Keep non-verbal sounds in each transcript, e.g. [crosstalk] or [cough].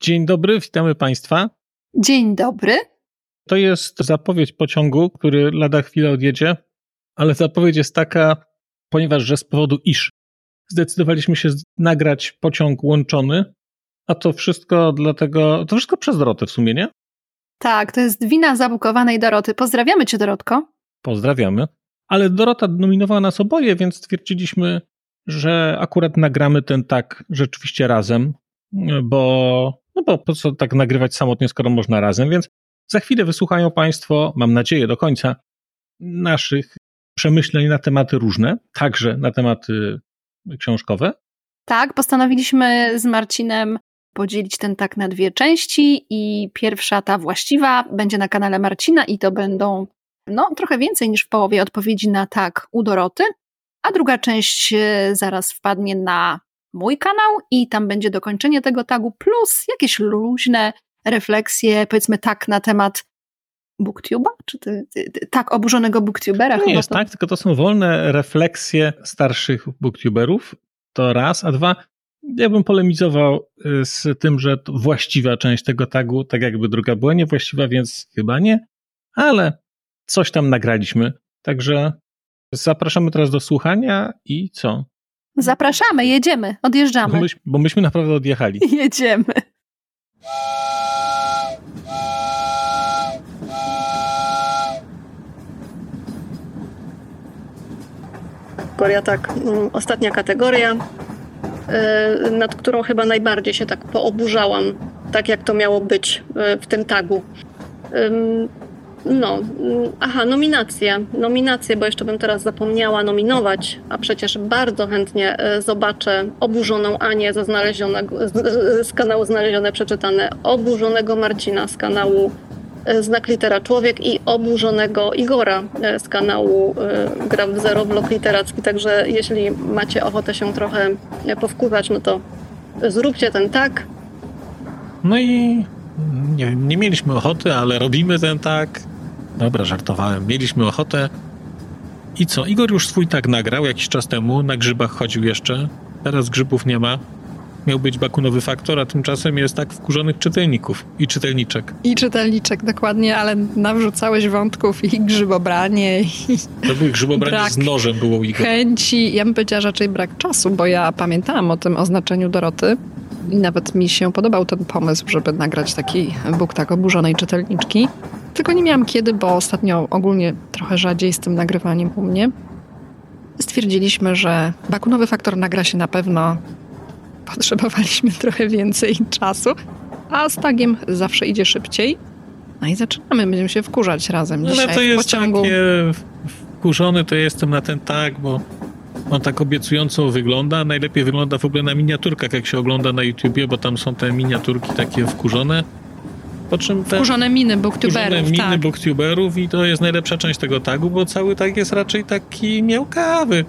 Dzień dobry, witamy Państwa. Dzień dobry. To jest zapowiedź pociągu, który lada chwilę odjedzie, ale zapowiedź jest taka, ponieważ że z powodu iż zdecydowaliśmy się nagrać pociąg łączony, a to wszystko dlatego, to wszystko przez Dorotę w sumie, nie? Tak, to jest wina zabukowanej Doroty. Pozdrawiamy Cię, Dorotko. Pozdrawiamy. Ale Dorota nominowała nas oboje, więc stwierdziliśmy, że akurat nagramy ten tak rzeczywiście razem, bo, no bo po co tak nagrywać samotnie, skoro można razem, więc za chwilę wysłuchają Państwo, mam nadzieję do końca, naszych przemyśleń na tematy różne, także na tematy książkowe. Tak, postanowiliśmy z Marcinem podzielić ten tak na dwie części i pierwsza, ta właściwa, będzie na kanale Marcina i to będą no, trochę więcej niż w połowie odpowiedzi na tak u Doroty, a druga część e, zaraz wpadnie na mój kanał i tam będzie dokończenie tego tagu plus jakieś luźne refleksje, powiedzmy tak na temat booktuba? Czy ty, ty, ty, tak oburzonego booktubera? Nie jest to... tak, tylko to są wolne refleksje starszych booktuberów, to raz, a dwa, ja bym polemizował y, z tym, że właściwa część tego tagu, tak jakby druga była niewłaściwa, więc chyba nie, ale coś tam nagraliśmy, także zapraszamy teraz do słuchania i co? Zapraszamy, jedziemy, odjeżdżamy. Bo, myśmy, bo myśmy naprawdę odjechali. [laughs] Jedziemy. Kategoria tak, mm, ostatnia kategoria, e, nad którą chyba najbardziej się tak pooburzałam, tak jak to miało być e, w tym tagu. No, mm, aha, nominacje. Nominacje, bo jeszcze bym teraz zapomniała nominować, a przecież bardzo chętnie e, zobaczę oburzoną Anię ze znalezionego, z, z kanału Znalezione Przeczytane, oburzonego Marcina z kanału e, Znak Litera Człowiek i oburzonego Igora e, z kanału Gra w Zero Blok Literacki. Także jeśli macie ochotę się trochę powkuwać, no to zróbcie ten tak. No i nie, nie mieliśmy ochoty, ale robimy ten tak. Dobra, żartowałem. Mieliśmy ochotę. I co? Igor już swój tak nagrał jakiś czas temu. Na grzybach chodził jeszcze. Teraz grzybów nie ma. Miał być bakunowy faktor, a tymczasem jest tak wkurzonych czytelników i czytelniczek. I czytelniczek, dokładnie, ale nawrzucałeś wątków i grzybobranie. I to był grzybobranie z nożem było Igor. chęci. Ja bym powiedziała raczej brak czasu, bo ja pamiętałam o tym oznaczeniu Doroty i nawet mi się podobał ten pomysł, żeby nagrać taki Bóg tak oburzonej czytelniczki. Tylko nie miałam kiedy, bo ostatnio ogólnie trochę rzadziej z tym nagrywaniem u mnie. Stwierdziliśmy, że bakunowy faktor nagra się na pewno. Potrzebowaliśmy trochę więcej czasu, a z tagiem zawsze idzie szybciej. No i zaczynamy, będziemy się wkurzać razem no, dzisiaj Ale to jest w pociągu. takie wkurzony to jestem na ten tag, bo on tak obiecująco wygląda. Najlepiej wygląda w ogóle na miniaturkach, jak się ogląda na YouTubie, bo tam są te miniaturki takie wkurzone. Po czym te wkurzone miny booktuberów. Wkurzone miny tak. booktuberów i to jest najlepsza część tego tagu, bo cały tag jest raczej taki miałkawy.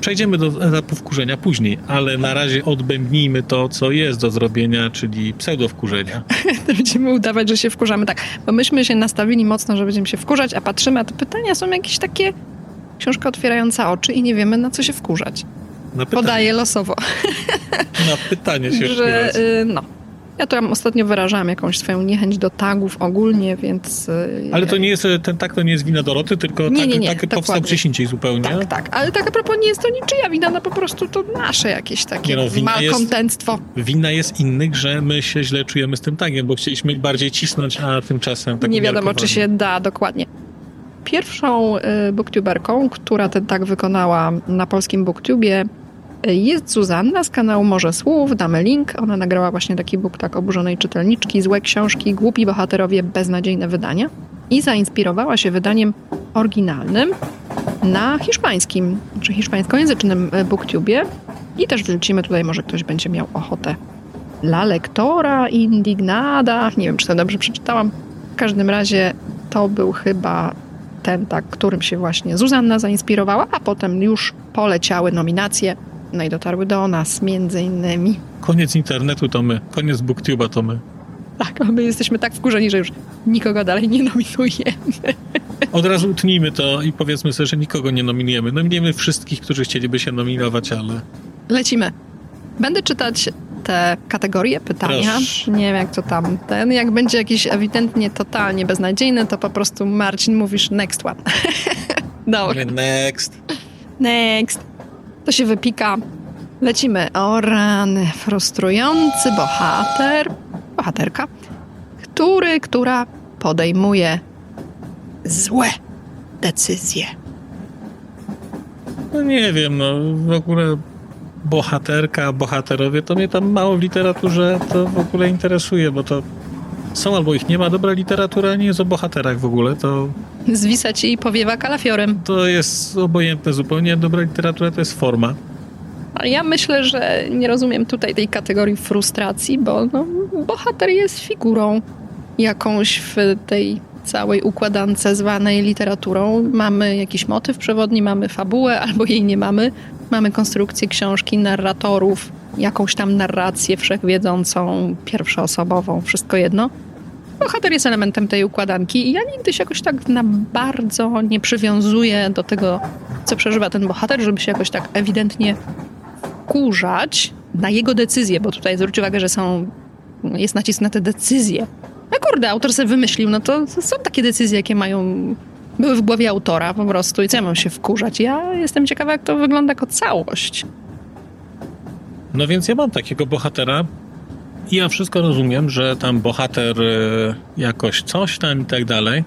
Przejdziemy do etapu wkurzenia później, ale na razie odbębnijmy to, co jest do zrobienia, czyli pseudo wkurzenia. [laughs] Będziemy udawać, że się wkurzamy. Tak, bo myśmy się nastawili mocno, że będziemy się wkurzać, a patrzymy, a te pytania są jakieś takie książka otwierająca oczy i nie wiemy, na co się wkurzać. Podaję losowo. Na pytanie się [laughs] że, y, No. Ja to ostatnio wyrażałam jakąś swoją niechęć do tagów ogólnie, więc... Y, ale to nie jest, ten tag to nie jest wina Doroty, tylko nie, tak, nie, nie, tak powstał gdzieś indziej zupełnie. Tak, tak. Ale tak a propos nie jest to niczyja wina, no po prostu to nasze jakieś takie nie no, wina malkontentstwo. Jest, wina jest innych, że my się źle czujemy z tym tagiem, bo chcieliśmy bardziej cisnąć, a tymczasem tak Nie wiadomo, czy się da dokładnie. Pierwszą y, booktuberką, która ten tak wykonała na polskim booktubie jest Zuzanna z kanału Morze Słów, damy link. Ona nagrała właśnie taki book tak oburzonej czytelniczki, złe książki, głupi bohaterowie, beznadziejne wydania i zainspirowała się wydaniem oryginalnym na hiszpańskim, czy hiszpańskojęzycznym y, booktubie i też wrzucimy tutaj, może ktoś będzie miał ochotę. La Lectora Indignada, nie wiem, czy to dobrze przeczytałam. W każdym razie to był chyba ten, tak, którym się właśnie Zuzanna zainspirowała, a potem już poleciały nominacje, no i dotarły do nas między innymi. Koniec internetu to my, koniec booktube'a to my. Tak, my jesteśmy tak wkurzeni, że już nikogo dalej nie nominujemy. Od razu utnijmy to i powiedzmy sobie, że nikogo nie nominujemy. Nominujemy wszystkich, którzy chcieliby się nominować, ale... Lecimy. Będę czytać te kategorie, pytania. Proszę. Nie wiem, jak to tam ten. Jak będzie jakiś ewidentnie totalnie beznadziejny, to po prostu Marcin mówisz next one. [laughs] Dobra, Next. next. To się wypika. Lecimy. O rany, frustrujący bohater, bohaterka, który, która podejmuje złe decyzje. No nie wiem, no w ogóle bohaterka, bohaterowie, to mnie tam mało w literaturze to w ogóle interesuje, bo to są albo ich nie ma. Dobra literatura nie jest o bohaterach w ogóle, to, Zwisa ci i powiewa kalafiorem. to jest obojętne zupełnie. Dobra literatura to jest forma. Ale ja myślę, że nie rozumiem tutaj tej kategorii frustracji, bo no, bohater jest figurą jakąś w tej całej układance zwanej literaturą. Mamy jakiś motyw przewodni, mamy fabułę, albo jej nie mamy. Mamy konstrukcję książki, narratorów, jakąś tam narrację wszechwiedzącą, pierwszoosobową, wszystko jedno. Bohater jest elementem tej układanki i ja nigdy się jakoś tak na bardzo nie przywiązuję do tego, co przeżywa ten bohater, żeby się jakoś tak ewidentnie wkurzać na jego decyzje, bo tutaj zwróć uwagę, że są, jest nacisk na te decyzje. No kurde, autor sobie wymyślił, no to są takie decyzje, jakie mają, były w głowie autora po prostu i co ja mam się wkurzać? Ja jestem ciekawa, jak to wygląda jako całość. No więc ja mam takiego bohatera i ja wszystko rozumiem, że tam bohater e, jakoś coś tam i tak dalej,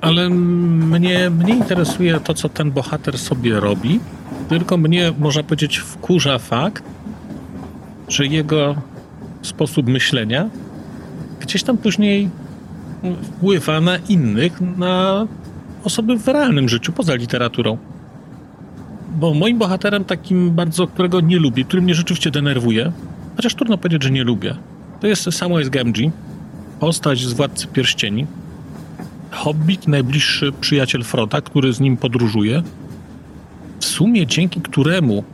ale mnie, mnie interesuje to, co ten bohater sobie robi, tylko mnie, można powiedzieć, wkurza fakt, że jego sposób myślenia gdzieś tam później wpływa na innych, na osoby w realnym życiu, poza literaturą. Bo moim bohaterem takim bardzo, którego nie lubię, który mnie rzeczywiście denerwuje, chociaż trudno powiedzieć, że nie lubię, to jest Samwise Gamgee, postać z Władcy Pierścieni, hobbit, najbliższy przyjaciel Froda, który z nim podróżuje, w sumie dzięki któremu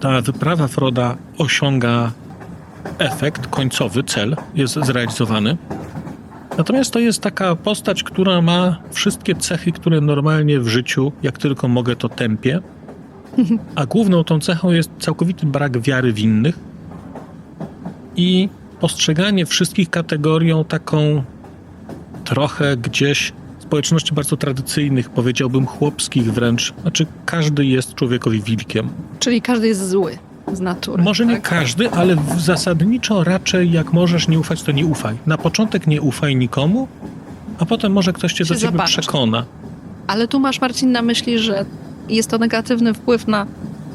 ta wyprawa Froda osiąga efekt końcowy, cel jest zrealizowany. Natomiast to jest taka postać, która ma wszystkie cechy, które normalnie w życiu, jak tylko mogę, to tępię. A główną tą cechą jest całkowity brak wiary w innych i postrzeganie wszystkich kategorią taką trochę gdzieś społeczności bardzo tradycyjnych, powiedziałbym chłopskich wręcz. Znaczy, każdy jest człowiekowi wilkiem. Czyli każdy jest zły z natury. Może nie tak? każdy, ale zasadniczo raczej jak możesz nie ufać, to nie ufaj. Na początek nie ufaj nikomu, a potem może ktoś cię do ciebie zobaczy. przekona. Ale tu masz, Marcin, na myśli, że jest to negatywny wpływ na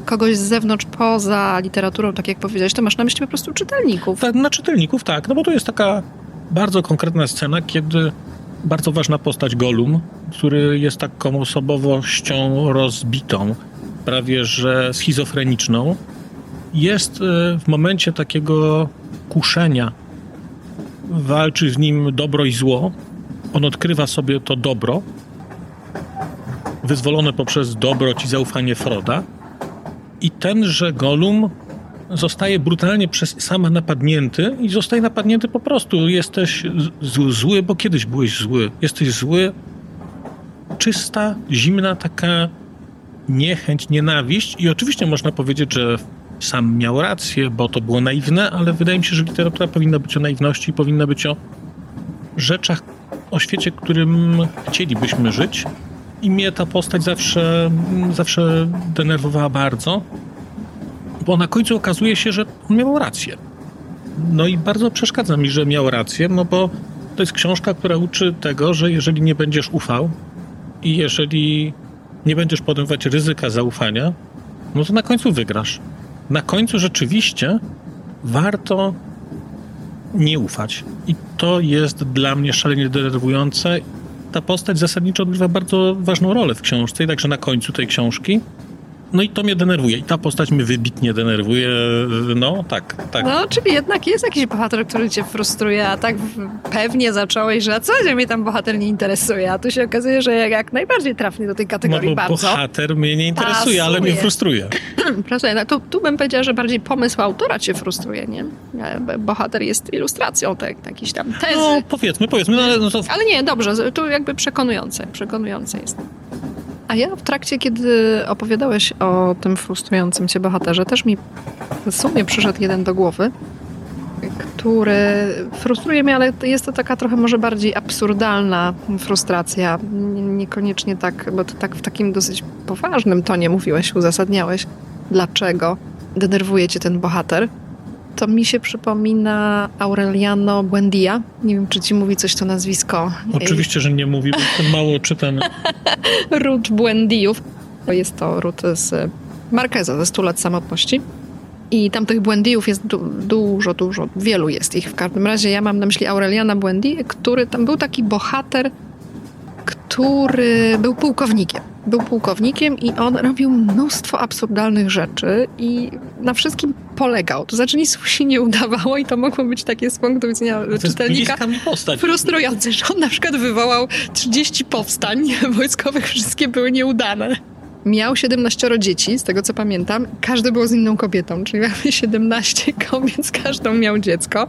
kogoś z zewnątrz, poza literaturą, tak jak powiedziałeś, to masz na myśli po prostu czytelników. Tak, na czytelników tak, no bo to jest taka bardzo konkretna scena, kiedy bardzo ważna postać Golum, który jest taką osobowością rozbitą, prawie że schizofreniczną, jest e, w momencie takiego kuszenia. Walczy w nim dobro i zło. On odkrywa sobie to dobro, wyzwolone poprzez dobroć i zaufanie Froda. I tenże Golum zostaje brutalnie przez sama napadnięty i zostaje napadnięty po prostu. Jesteś z- zły, bo kiedyś byłeś zły. Jesteś zły. Czysta, zimna taka niechęć, nienawiść i oczywiście można powiedzieć, że sam miał rację, bo to było naiwne, ale wydaje mi się, że literatura powinna być o naiwności, powinna być o rzeczach, o świecie, którym chcielibyśmy żyć. I mnie ta postać zawsze, zawsze denerwowała bardzo bo na końcu okazuje się, że on miał rację. No i bardzo przeszkadza mi, że miał rację, no bo to jest książka, która uczy tego, że jeżeli nie będziesz ufał i jeżeli nie będziesz podejmować ryzyka zaufania, no to na końcu wygrasz. Na końcu rzeczywiście warto nie ufać. I to jest dla mnie szalenie denerwujące. Ta postać zasadniczo odgrywa bardzo ważną rolę w książce i także na końcu tej książki no i to mnie denerwuje. I ta postać mnie wybitnie denerwuje. No, tak, tak. No, czyli jednak jest jakiś bohater, który cię frustruje, a tak pewnie zacząłeś, że co, że mnie tam bohater nie interesuje, a tu się okazuje, że jak, jak najbardziej trafnie do tej No kategorii bo bardzo. bohater mnie nie interesuje, ale mnie Pasuje. frustruje. [clears throat] Proszę, no, tu, tu bym powiedziała, że bardziej pomysł autora cię frustruje, nie? E, bo Bohater jest ilustracją te, jakiejś tam tezy. No, powiedzmy, powiedzmy, no ale no to Ale nie, dobrze, to jakby przekonujące, przekonujące jest. A ja w trakcie, kiedy opowiadałeś o tym frustrującym cię bohaterze, też mi w sumie przyszedł jeden do głowy, który frustruje mnie, ale jest to taka trochę może bardziej absurdalna frustracja. Niekoniecznie tak, bo to tak w takim dosyć poważnym tonie mówiłeś, uzasadniałeś, dlaczego denerwuje cię ten bohater. To mi się przypomina Aureliano Buendia. Nie wiem, czy ci mówi coś to nazwisko. Oczywiście, że nie mówi, bo jestem mało czytany. [laughs] Ród Buendiów. Jest to ród z Marqueza ze 100 lat samotności. I tam tych błędijów jest du dużo, dużo, wielu jest ich. W każdym razie ja mam na myśli Aureliana Błędije, który tam był taki bohater, który był pułkownikiem. Był pułkownikiem i on robił mnóstwo absurdalnych rzeczy i na wszystkim polegał. To znaczy nic mu się nie udawało i to mogło być takie z punktu widzenia To czytelnika frustrujące, że on na przykład wywołał 30 powstań [laughs] wojskowych, wszystkie były nieudane. Miał 17 dzieci, z tego co pamiętam. Każdy był z inną kobietą, czyli [laughs] mamy 17 kobiet, z każdą miał dziecko.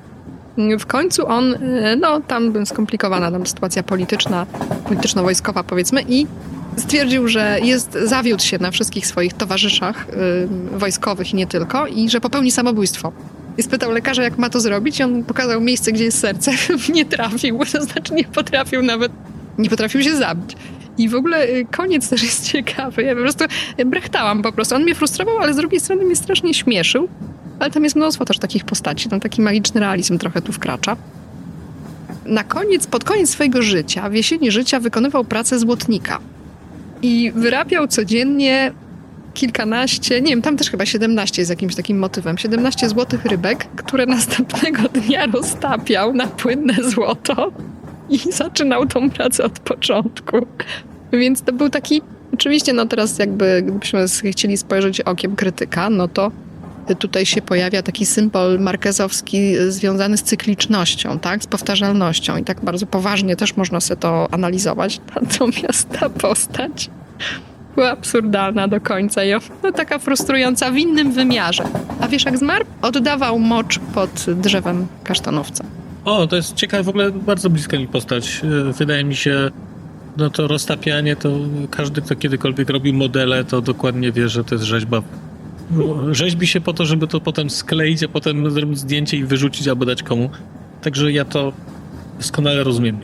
W końcu on, e, no tam skomplikowana tam sytuacja polityczna, polityczno-wojskowa powiedzmy i stwierdził, że jest, zawiódł się na wszystkich swoich towarzyszach y, wojskowych i nie tylko i że popełni samobójstwo. I spytał lekarza, jak ma to zrobić i on pokazał miejsce, gdzie jest serce. [laughs] nie trafił, to znaczy nie potrafił nawet, nie potrafił się zabić. I w ogóle y, koniec też jest ciekawy. Ja po prostu brechtałam po prostu. On mnie frustrował, ale z drugiej strony mnie strasznie śmieszył. Ale tam jest mnóstwo też takich postaci. Tam taki magiczny realizm trochę tu wkracza. Na koniec, pod koniec swojego życia, w jesieni życia, wykonywał pracę złotnika. I wyrabiał codziennie kilkanaście, nie wiem, tam też chyba 17 z jakimś takim motywem, 17 złotych rybek, które [laughs] następnego dnia roztapiał na płynne złoto i zaczynał tą pracę od początku. Więc to był taki, oczywiście no teraz jakby gdybyśmy chcieli spojrzeć okiem krytyka, no to tutaj się pojawia taki symbol markezowski związany z cyklicznością, tak, z powtarzalnością i tak bardzo poważnie też można sobie to analizować. [laughs] Natomiast ta postać była absurdalna do końca i no, taka frustrująca w innym wymiarze. A wiesz jak zmarł? Oddawał mocz pod drzewem kasztanowca. O, to jest ciekawe, w ogóle bardzo bliska mi postać. E, wydaje mi się, no to roztapianie, to każdy, kto kiedykolwiek robił modele, to dokładnie wie, że to jest rzeźba. Rzeźbi się po to, żeby to potem skleić, a potem zrobić zdjęcie i wyrzucić albo dać komu. Także ja to doskonale rozumiem.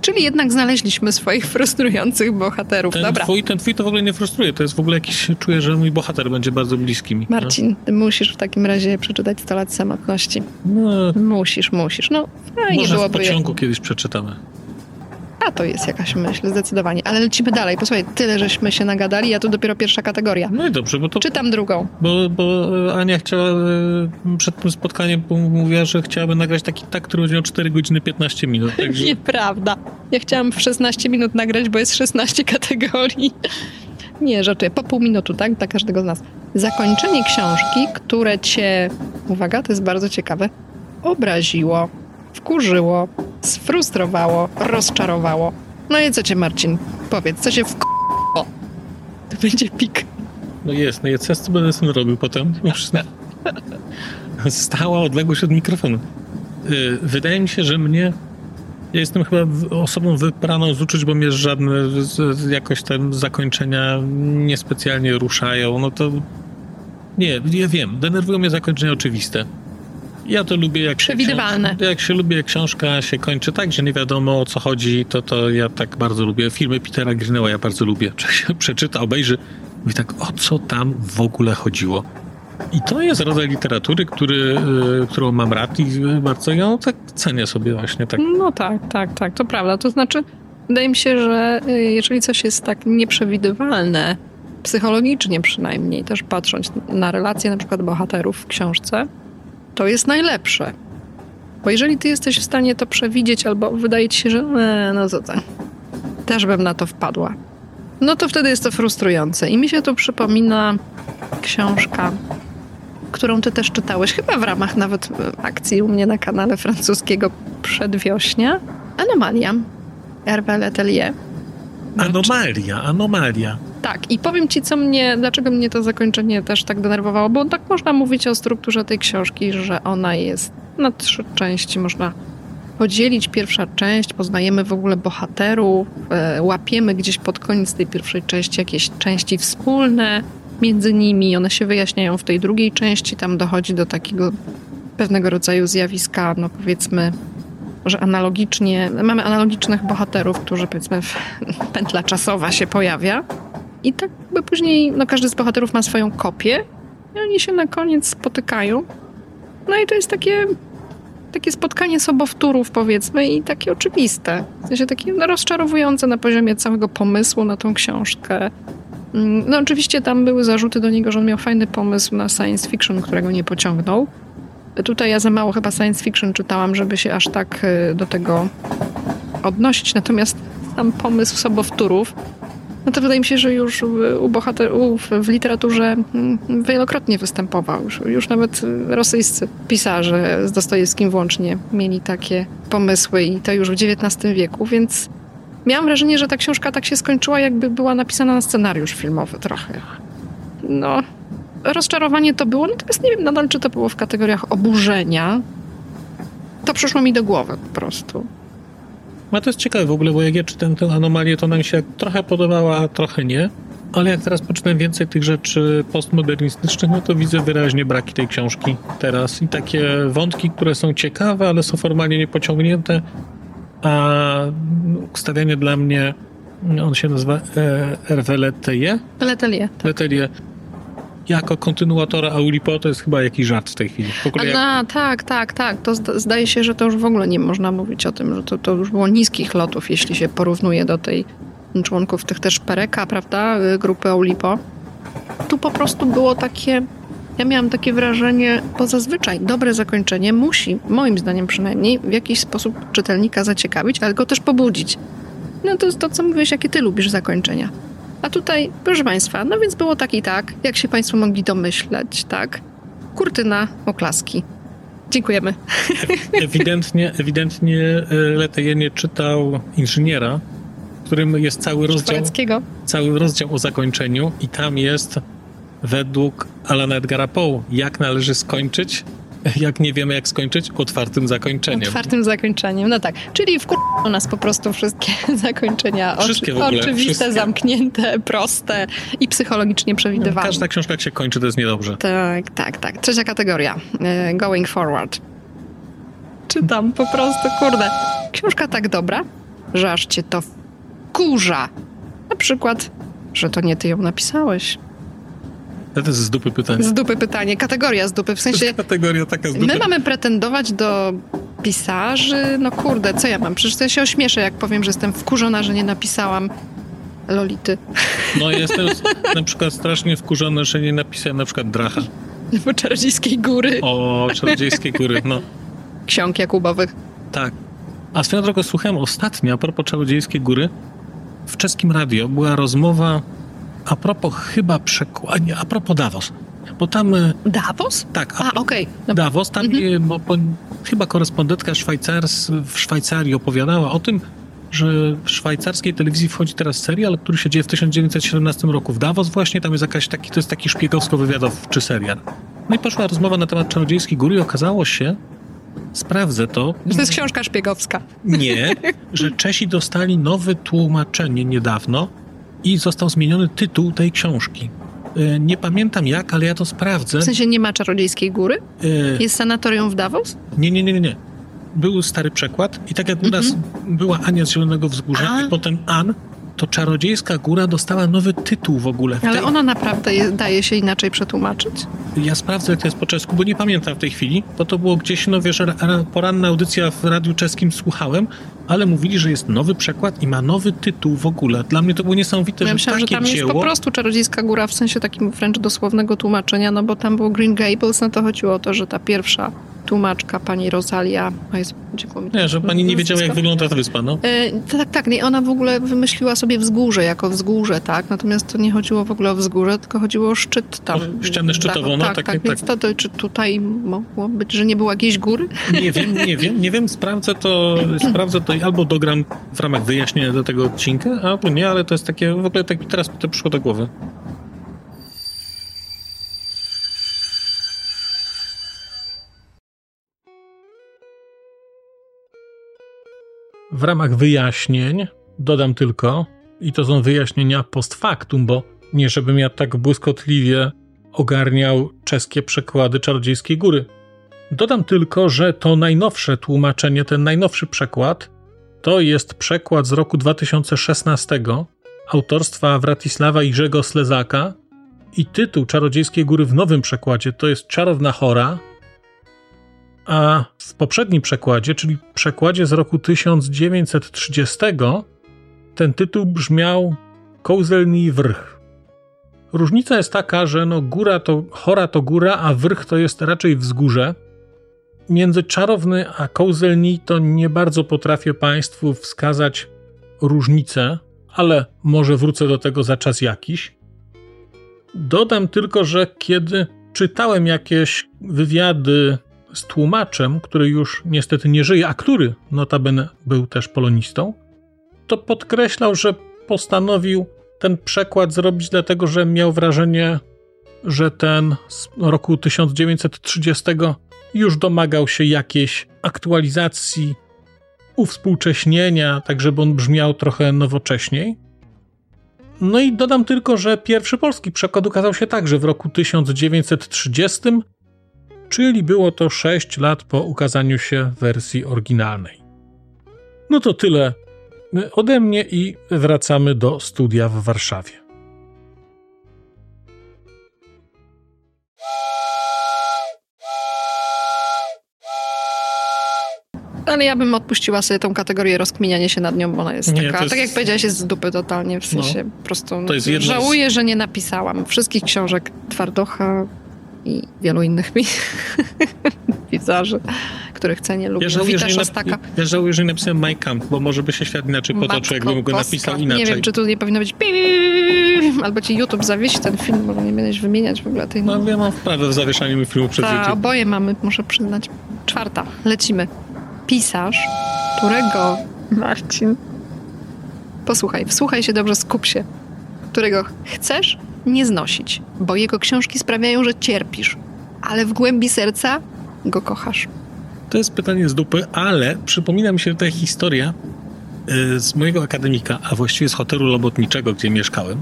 Czyli jednak znaleźliśmy swoich frustrujących bohaterów. Ten Dobra. Twój, ten twój to w ogóle nie frustruje. To jest w ogóle jakiś, czuję, że mój bohater będzie bardzo bliski mi. No. Marcin, ty musisz w takim razie przeczytać 100 lat samotności. No, musisz, musisz. No fajnie może byłoby. w pociągu kiedyś przeczytamy. A to jest jakaś myśl, zdecydowanie. Ale lecimy dalej. Posłuchaj, tyle żeśmy się nagadali, a tu dopiero pierwsza kategoria. No i dobrze, bo to... Czytam drugą. Bo, bo Ania chciała e, przed tym spotkaniem mówiła, że chciałaby nagrać taki tak, który będzie miał 4 godziny 15 minut. [laughs] Także... Nieprawda. Ja chciałam w 16 minut nagrać, bo jest 16 [laughs] kategorii. Nie, żartuję. Po pół minutu, tak? Dla każdego z nas. Zakończenie książki, które cię, uwaga, to jest bardzo ciekawe, obraziło, wkurzyło, sfrustrowało, rozczarowało. No i co cię, Marcin? Powiedz, co cię w To będzie pik. No jest, no jest, co będę z tym robił potem? [laughs] Stała odległość od mikrofonu. Y, wydaje mi się, że mnie ja jestem chyba osobą wypraną z uczuć, bo mnie żadne jakoś tam zakończenia niespecjalnie ruszają. No to nie, ja wiem, denerwują mnie zakończenia oczywiste. Ja to lubię, jak Przewidywalne. Się, jak się lubię, jak książka się kończy tak, że nie wiadomo o co chodzi, to, to ja tak bardzo lubię. Filmy Petera Greenella ja bardzo lubię. [laughs] Czy się przeczyta, obejrzy, mówi tak, o co tam w ogóle chodziło. I to jest rodzaj literatury, który, y, którą mam rad i bardzo ją tak cenię sobie właśnie tak. No tak, tak, tak, to prawda. To znaczy, wydaje mi się, że y, jeżeli coś jest tak nieprzewidywalne, psychologicznie przynajmniej, też patrząc na relacje na przykład bohaterów w książce, to jest najlepsze. Bo jeżeli ty jesteś w stanie to przewidzieć, albo wydaje ci się, że e, no tak, też bym na to wpadła, no to wtedy jest to frustrujące. I mi się tu przypomina książka, którą ty też czytałeś, chyba w ramach nawet e, akcji u mnie na kanale francuskiego Przedwiośnia. Anomalia. Hervé Letelier. Anomalia, anomalia. Tak, i powiem ci, co mnie, dlaczego mnie to zakończenie też tak denerwowało, bo tak można mówić o strukturze tej książki, że ona jest na trzy części, można podzielić. Pierwsza część, poznajemy w ogóle bohaterów, e, łapiemy gdzieś pod koniec tej pierwszej części jakieś części wspólne między nimi, one się wyjaśniają w tej drugiej części, tam dochodzi do takiego pewnego rodzaju zjawiska, no powiedzmy, że analogicznie, mamy analogicznych bohaterów, którzy powiedzmy [laughs] pętla czasowa się pojawia i tak jakby później, no każdy z bohaterów ma swoją kopię i oni się na koniec spotykają. No i to jest takie takie spotkanie sobowtórów, powiedzmy, i takie oczywiste. W sensie takie no, rozczarowujące na poziomie całego pomysłu na tą książkę. Mm, no oczywiście tam były zarzuty do niego, że on miał fajny pomysł na science fiction, którego nie pociągnął. Tutaj ja za mało chyba science fiction czytałam, żeby się aż tak y, do tego odnosić. Natomiast sam pomysł sobowtórów no to wydaje mi się, że już u bohaterów w literaturze mm, wielokrotnie występował. Już, już nawet rosyjscy pisarze z Dostojewskim włącznie mieli takie pomysły i to już w XIX wieku, więc miałam wrażenie, że ta książka tak się skończyła, jakby była napisana na scenariusz filmowy trochę. No, rozczarowanie to było, natomiast nie wiem nadal, czy to było w kategoriach oburzenia. To przyszło mi do głowy po prostu. No to jest ciekawe w ogóle, bo jak ja czytam tę anomalię, to ona mi się trochę podobała, a trochę nie. Ale jak teraz poczytam więcej tych rzeczy postmodernistycznych, no to widzę wyraźnie braki tej książki teraz. I takie wątki, które są ciekawe, ale są formalnie niepociągnięte. A stawianie dla mnie, on się nazywa e, Letelier? Letelier. Tak. Letelier jako kontynuatora Aulipo to jest chyba jakiś żart w tej chwili. W ogóle jak... A, tak, tak, tak. To zdaje się, że to już w ogóle nie można mówić o tym, że to, to już było niskich lotów, jeśli się porównuje do tej członków tych też Pereka, prawda, y, grupy Aulipo. Tu po prostu było takie ja miałam takie wrażenie, bo zazwyczaj dobre zakończenie musi, moim zdaniem przynajmniej, w jakiś sposób czytelnika zaciekawić, ale go też pobudzić. No to jest to, co mówisz, jakie ty lubisz zakończenia. A tutaj, proszę Państwa, no więc było tak i tak, jak się Państwo mogli domyśleć, tak? Kurtyna, oklaski. Dziękujemy. Ewidentnie, ewidentnie e, Leteje nie czytał inżyniera, w którym jest cały rozdział, cały rozdział o zakończeniu i tam jest według Alana Edgara Poe, jak należy skończyć [laughs] jak nie wiemy jak skończyć, otwartym zakończeniem. Otwartym zakończeniem, no tak. Czyli u nas po prostu wszystkie [laughs] zakończenia wszystkie w ogóle, oczywiste, wszystkie. zamknięte, proste i psychologicznie przewidywalne. Każda książka jak się kończy, to jest niedobrze. Tak, tak, tak. Trzecia kategoria. E, going forward. Czytam po prostu, kurde. Książka tak dobra, że aż cię to kurza. Na przykład, że to nie ty ją napisałeś. To jest z dupy pytanie. Z dupy pytanie. Kategoria z dupy. W sensie. Kategoria taka z dupy. My mamy pretendować do pisarzy. No kurde, co ja mam? Przecież to ja się ośmieszę, jak powiem, że jestem wkurzona, że nie napisałam Lolity. No jestem [laughs] na przykład strasznie wkurzony, że nie napisałem na przykład Dracha. Bo Czarodziejskiej Góry. O, Czarodziejskiej Góry, no. Ksiąg Jakubowych. Tak. A swoją drogą słuchałem ostatnio, a propos Czarodziejskiej Góry, w czeskim radio była rozmowa a propos chyba przekładnie, a propos Davos. Bo tam... E, Davos? Tak. A, okej. Okay. Davos, tam mhm. bo, bo, chyba korespondentka Szwajcars w Szwajcarii opowiadała o tym, że w szwajcarskiej telewizji wchodzi teraz serial, który się dzieje w 1917 roku w Davos właśnie, tam jest jakaś taki, to jest taki szpiegowsko-wywiadowczy serial. No i poszła rozmowa na temat Czarodziejskiej Góry i okazało się, sprawdzę to. Że to jest książka szpiegowska. Nie, że Czesi dostali nowe tłumaczenie niedawno i został zmieniony tytuł tej książki. E, nie pamiętam jak, ale ja to sprawdzę. W sensie nie ma Czarodziejskiej Góry? E... Jest sanatorium w Davos? Nie, nie, nie, nie. Był stary przekład i tak jak u nas mhm. była Ania z Zielonego Wzgórza A. i potem An, to Czarodziejska Góra dostała nowy tytuł w ogóle. W Ale tej... ona naprawdę je, daje się inaczej przetłumaczyć? Ja sprawdzę, jak to jest po czesku, bo nie pamiętam w tej chwili, bo to było gdzieś, no wiesz, poranna audycja w radiu czeskim słuchałem, ale mówili, że jest nowy przekład i ma nowy tytuł w ogóle. Dla mnie to było niesamowite, ja że myślałam, takie że tam dzieło... jest po prostu Czarodziejska Góra w sensie takim wręcz dosłownego tłumaczenia, no bo tam było Green Gables, no to chodziło o to, że ta pierwsza tłumaczka, pani Rosalia. A jest, nie, że pani nie wiedziała, jak wygląda ta wyspa, no? E, tak, tak. Nie, ona w ogóle wymyśliła sobie wzgórze jako wzgórze, tak? Natomiast to nie chodziło w ogóle o wzgórze, tylko chodziło o szczyt tam. O ścianę szczytową, no? Tak, tak. tak, więc to, to, czy tutaj mogło być, że nie było jakiejś góry? Nie wiem, nie wiem, nie wiem. Sprawdzę to, sprawdzę to albo dogram w ramach wyjaśnienia do tego odcinka, albo nie, ale to jest takie, w ogóle tak teraz to przyszło do głowy. W ramach wyjaśnień dodam tylko, i to są wyjaśnienia post factum, bo nie żebym ja tak błyskotliwie ogarniał czeskie przekłady Czarodziejskiej Góry. Dodam tylko, że to najnowsze tłumaczenie, ten najnowszy przekład, to jest przekład z roku 2016 autorstwa Wratisława Irzego Slezaka i tytuł Czarodziejskiej Góry w nowym przekładzie to jest Czarowna Chora, a w poprzednim przekładzie, czyli przekładzie z roku 1930, ten tytuł brzmiał Kołzelny Wrch. Różnica jest taka, że no góra to, chora to góra, a wrch to jest raczej wzgórze. Między czarowny a kołzelni to nie bardzo potrafię Państwu wskazać różnicę, ale może wrócę do tego za czas jakiś. Dodam tylko, że kiedy czytałem jakieś wywiady z tłumaczem, który już niestety nie żyje, a który notabene był też polonistą, to podkreślał, że postanowił ten przekład zrobić dlatego, że miał wrażenie, że ten z roku 1930 już domagał się jakiejś aktualizacji, uwspółcześnienia, tak żeby on brzmiał trochę nowocześniej. No i dodam tylko, że pierwszy polski przekład ukazał się także w roku 1930, czyli było to 6 lat po ukazaniu się wersji oryginalnej. No to tyle ode mnie i wracamy do studia w Warszawie. Ale ja bym odpuściła sobie tą kategorię rozkminiania się nad nią, bo ona jest Nie, taka, jest- tak jak powiedziałaś, jest z dupy totalnie, w sensie po prostu To jest jedno z- żałuję, że nie napisałam wszystkich książek Twardocha i wielu innych pisarzy, [laughs] których cenię, lubię. Ja żałuję, że nap- ja żałuję, że nie napisałem My Camp, bo może by się świat inaczej potoczył, jakbym go napisał inaczej. Nie wiem, czy tu nie powinno być albo ci YouTube zawiesi ten film, bo nie będziesz wymieniać w ogóle tej No ja mam wprawę w zawieszaniu mi filmu przed Ta, oboje mamy, muszę przyznać. Czwarta, lecimy. Pisarz, którego Marcin. Posłuchaj, wsłuchaj się dobrze, skup się. Którego chcesz nie znosić, bo jego książki sprawiają, że cierpisz, ale w głębi serca go kochasz. To jest pytanie z dupy, ale przypomina mi się ta historia y, z mojego akademika, a właściwie z hotelu robotniczego, gdzie mieszkałem.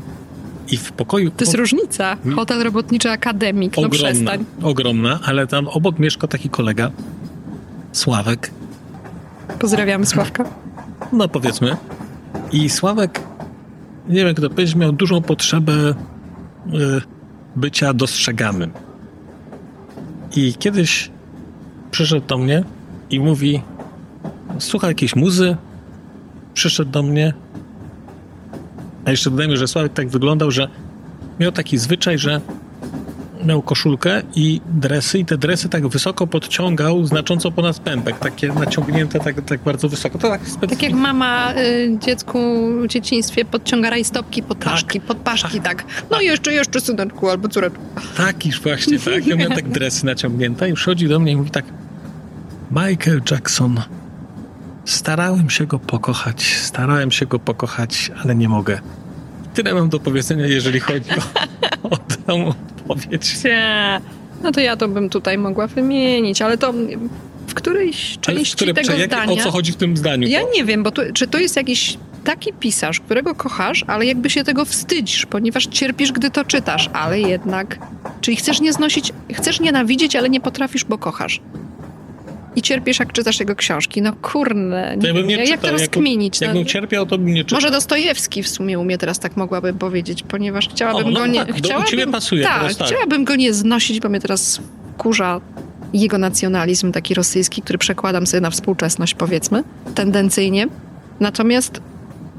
I w pokoju. To jest różnica. Hotel Robotniczy Akademik, no ogromna, przestań. ogromna, ale tam obok mieszka taki kolega, Sławek, Pozdrawiamy Sławka. no powiedzmy. I Sławek, nie wiem jak to powiedzieć, miał dużą potrzebę bycia dostrzeganym. I kiedyś przyszedł do mnie i mówi: Słuchaj jakiejś muzy. Przyszedł do mnie. A jeszcze dodajmy, że Sławek tak wyglądał, że miał taki zwyczaj, że miał koszulkę i dresy, i te dresy tak wysoko podciągał, znacząco ponad pępek, takie naciągnięte tak, tak bardzo wysoko. To tak Tak jak mama y, dziecku w dzieciństwie podciąga rajstopki pod Tak. paszki, pod paszki, tak. No jeszcze, jeszcze syneczku albo córeczku. Takiż właśnie, tak. Ja miałem tak dresy naciągnięte i przychodzi do mnie i mówi tak Michael Jackson, starałem się go pokochać, starałem się go pokochać, ale nie mogę. Tyle mam do powiedzenia, jeżeli chodzi o, o tę odpowiedź. Nie. No to ja to bym tutaj mogła wymienić, ale to w którejś Ale w części które, tego jak, zdania... o co chodzi w tym zdaniu? Ja nie wiem, bo tu, czy to jest jakiś taki pisarz, którego kochasz, ale jakby się tego wstydzisz, ponieważ cierpisz, gdy to czytasz, ale jednak... Czyli chcesz nie znosić, chcesz nienawidzieć, ale nie potrafisz, bo kochasz. I cierpisz, jak czytasz jego książki. No kurne, To ja bym nie jak to czytał, jak- rozkminić? No, Jakbym cierpiał, to bym nie czytał. może Dostojewski w sumie umie teraz tak mogłabym powiedzieć, ponieważ chciałabym O, no go nie... tak, do- u chciałabym, ciebie pasuje tak, teraz, tak. chciałabym go nie znosić, bo mnie teraz kurza jego nacjonalizm taki rosyjski, który przekładam sobie na współczesność, powiedzmy, tendencyjnie. Natomiast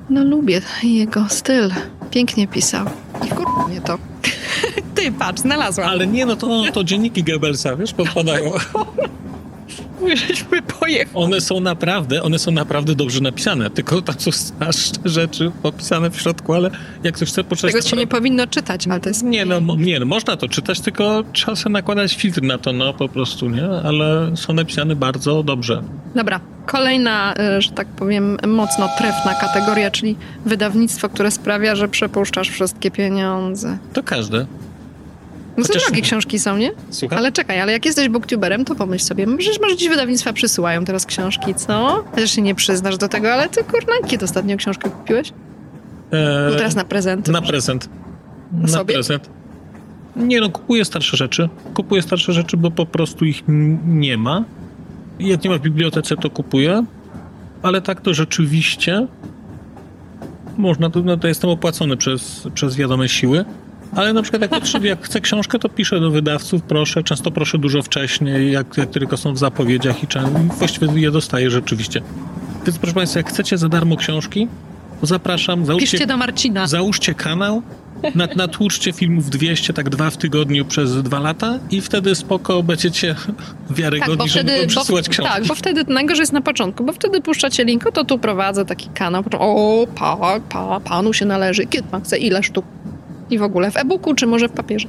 no lubię jego styl. Pięknie pisał. I wkurza mnie to. [laughs] Ty, patrz, znalazłam. Ale nie, no to, to dzienniki Goebbelsa, wiesz, podpadają. [laughs] Żeśmy pojechali. One są naprawdę, one są naprawdę dobrze napisane, tylko tam są straszne rzeczy popisane w środku, ale jak ktoś chce poczytać... Tego się nie powinno czytać, ale to jest... Nie, no, nie, no można to czytać, tylko trzeba sobie nakładać filtr na to, no po prostu, nie? Ale są napisane bardzo dobrze. Dobra, kolejna, y, że tak powiem, mocno trefna kategoria, czyli wydawnictwo, które sprawia, że przepuszczasz wszystkie pieniądze. To każde. No to Chociaż- drogie książki są, nie? Słucham? Ale czekaj, ale jak jesteś booktuberem, to pomyśl sobie, przecież może dziś wydawnictwa przysyłają teraz książki, co? Chociaż się nie przyznasz do tego, ale ty kurna, kiedy ostatnio książkę kupiłeś? E, No teraz na prezenty. Na prezent. Na prezent. Nie no, kupuję starsze rzeczy. Kupuję starsze rzeczy, bo po prostu ich nie ma. Jak nie ma w bibliotece, to kupuję. Ale tak to rzeczywiście można, to, no to jestem opłacony przez, przez wiadome siły. Ale na przykład jak, potrzebuję, jak chcę książkę, to piszę do wydawców, proszę. Często proszę dużo wcześniej, jak, jak tylko są w zapowiedziach i właściwie je dostaję rzeczywiście. Więc proszę Państwa, jak chcecie za darmo książki, to zapraszam, załóżcie, Piszcie do Marcina. Załóżcie kanał, nat, natłuczcie filmów 200, tak dwa w tygodniu przez dwa lata i wtedy spoko będziecie [laughs] wiarygodni, Tak, bo żeby wtedy, wam bo, książki. tak, bo wtedy najgorzej jest na początku, bo wtedy puszczacie link, to tu prowadzę taki kanał, o, pa, pa, panu się należy, kiedy pan chce, ile sztuk i w ogóle w e-booku, czy może w papierze.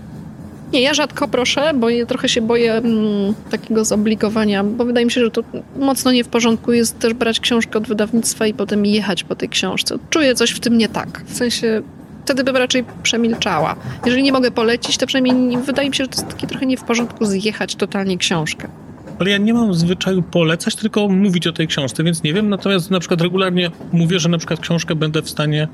Nie, ja rzadko proszę, bo ja trochę się boję mm, takiego zobligowania, bo wydaje mi się, że to mocno nie w porządku jest też brać książkę od wydawnictwa i potem jechać po tej książce. Czuję coś w tym nie tak. W sensie wtedy bym raczej przemilczała. Jeżeli nie mogę polecić, to przynajmniej nie- wydaje mi się, że to jest takie trochę nie w porządku zjechać totalnie książkę. Ale ja nie mam zwyczaju polecać, tylko mówić o tej książce, więc nie wiem. Natomiast na przykład regularnie mówię, że na przykład książkę będę w stanie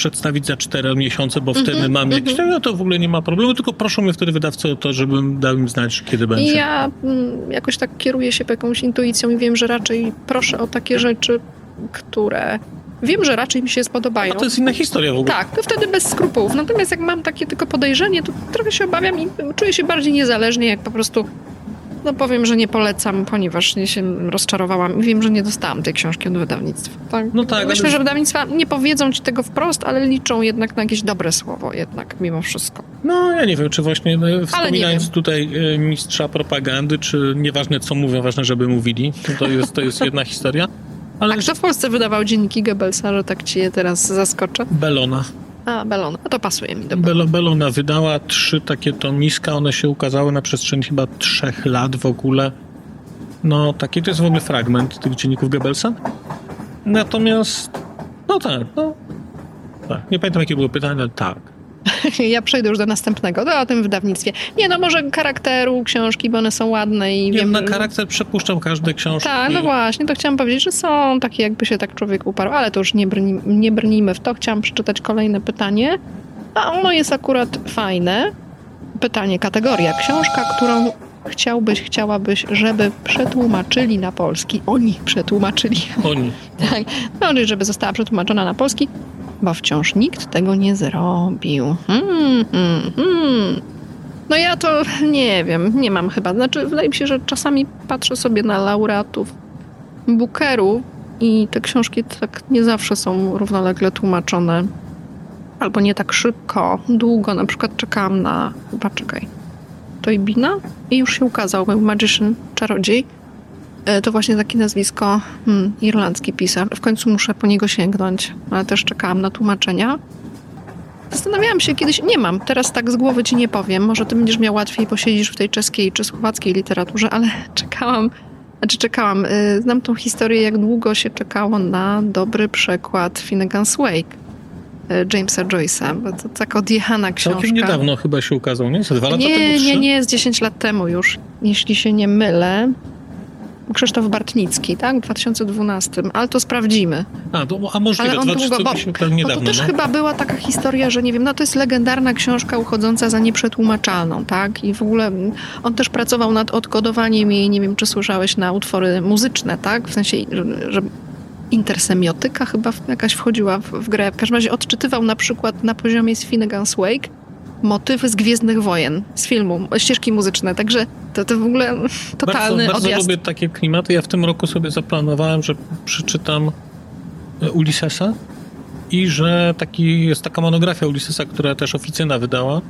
przedstawić za 4 miesiące, bo wtedy Mhm, mam jakieś... mhm. No to w ogóle nie ma problemu, tylko proszą mnie wtedy wydawcy o to, żebym dał im znać, kiedy będzie. Ja mm, jakoś tak kieruję się jakąś intuicją i wiem, że raczej proszę o takie rzeczy, które wiem, że raczej mi się spodobają. A to jest inna historia w ogóle. Tak, to wtedy bez skrupułów. Natomiast jak mam takie tylko podejrzenie, to trochę się obawiam i czuję się bardziej niezależnie, jak po prostu no powiem, że nie polecam, ponieważ nie się rozczarowałam i wiem, że nie dostałam tej książki od wydawnictwa. Tak? No tak, Myślę, ale- że wydawnictwa nie powiedzą ci tego wprost, ale liczą jednak na jakieś dobre słowo jednak mimo wszystko. No, ja nie wiem, czy właśnie no, wspominając tutaj e, mistrza propagandy, czy nieważne co mówią, ważne, żeby mówili, to jest, to jest [laughs] jedna historia. Ale A kto w Polsce wydawał dzienniki Goebbelsa, że tak ci je teraz zaskoczę? Belona. A, Belona. No to pasuje mi do Belo, Belona wydała trzy takie tomiska, one się ukazały na przestrzeni chyba trzech lat w ogóle. No, taki to jest w ogóle fragment tych dzienników Goebbelsa. Natomiast, no tak, no. Tak, nie pamiętam jakie było pytanie, ale tak. [laughs] Ja przejdę już do następnego, to o tym wydawnictwie. Nie no, może charakteru książki, bo one są ładne i Nie, wiem... na charakter przepuszczam każde książki. Tak, no właśnie, to chciałam powiedzieć, że są takie, jakby się tak człowiek uparł, ale to już nie, brni, nie brnijmy w to. Chciałam przeczytać kolejne pytanie, a ono jest akurat fajne. Pytanie, kategoria. Książka, którą chciałbyś, chciałabyś, żeby przetłumaczyli na polski. Oni przetłumaczyli. Oni. [laughs] Tak, no, żeby została przetłumaczona na polski, bo wciąż nikt tego nie zrobił. Hmm, hmm, hmm. No ja to nie wiem, nie mam chyba. Znaczy, wydaje mi się, że czasami patrzę sobie na laureatów Bookeru i te książki tak nie zawsze są równolegle tłumaczone. Albo nie tak szybko, długo. Na przykład czekałam na, chyba czekaj, Toybina i już się ukazał, był Magician, Czarodziej. E, To właśnie takie nazwisko, hmm, irlandzki pisarz. W końcu muszę po niego sięgnąć, ale też czekałam na tłumaczenia. Zastanawiałam się kiedyś, nie mam, teraz tak z głowy ci nie powiem, może ty będziesz miał łatwiej, bo siedzisz w tej czeskiej czy słowackiej literaturze, ale [laughs] czekałam, znaczy czekałam, y, znam tą historię, jak długo się czekało na dobry przekład Finnegan's Wake y, Jamesa Joyce'a, to tak odjechana książka. Całkiem niedawno chyba się ukazał, nie? Ze dwa lata temu, Nie, trzy? nie, nie, z 10 lat temu już, jeśli się nie mylę. Krzysztof Bartnicki, tak? W 2012, ale to sprawdzimy. A, to, a możliwe, Ale on długo, bo- ukazał Bo to niedawno, też no. chyba była taka historia, że nie wiem, no to jest legendarna książka uchodząca za nieprzetłumaczalną, tak? I w ogóle mm, on też pracował nad odkodowaniem jej, nie wiem, czy słyszałeś, na utwory muzyczne, tak? W sensie, że, że intersemiotyka chyba jakaś wchodziła w, w grę. W każdym razie odczytywał na przykład na poziomie Finnegan's Wake motywy z Gwiezdnych Wojen, z filmu, ścieżki muzyczne, także to, to w ogóle [laughs] totalny bardzo, bardzo odjazd. lubię takie klimaty. Ja w tym roku sobie zaplanowałem, że przeczytam e, Ulyssesa i że taki, jest taka monografia Ulyssesa, która też oficyna wydała.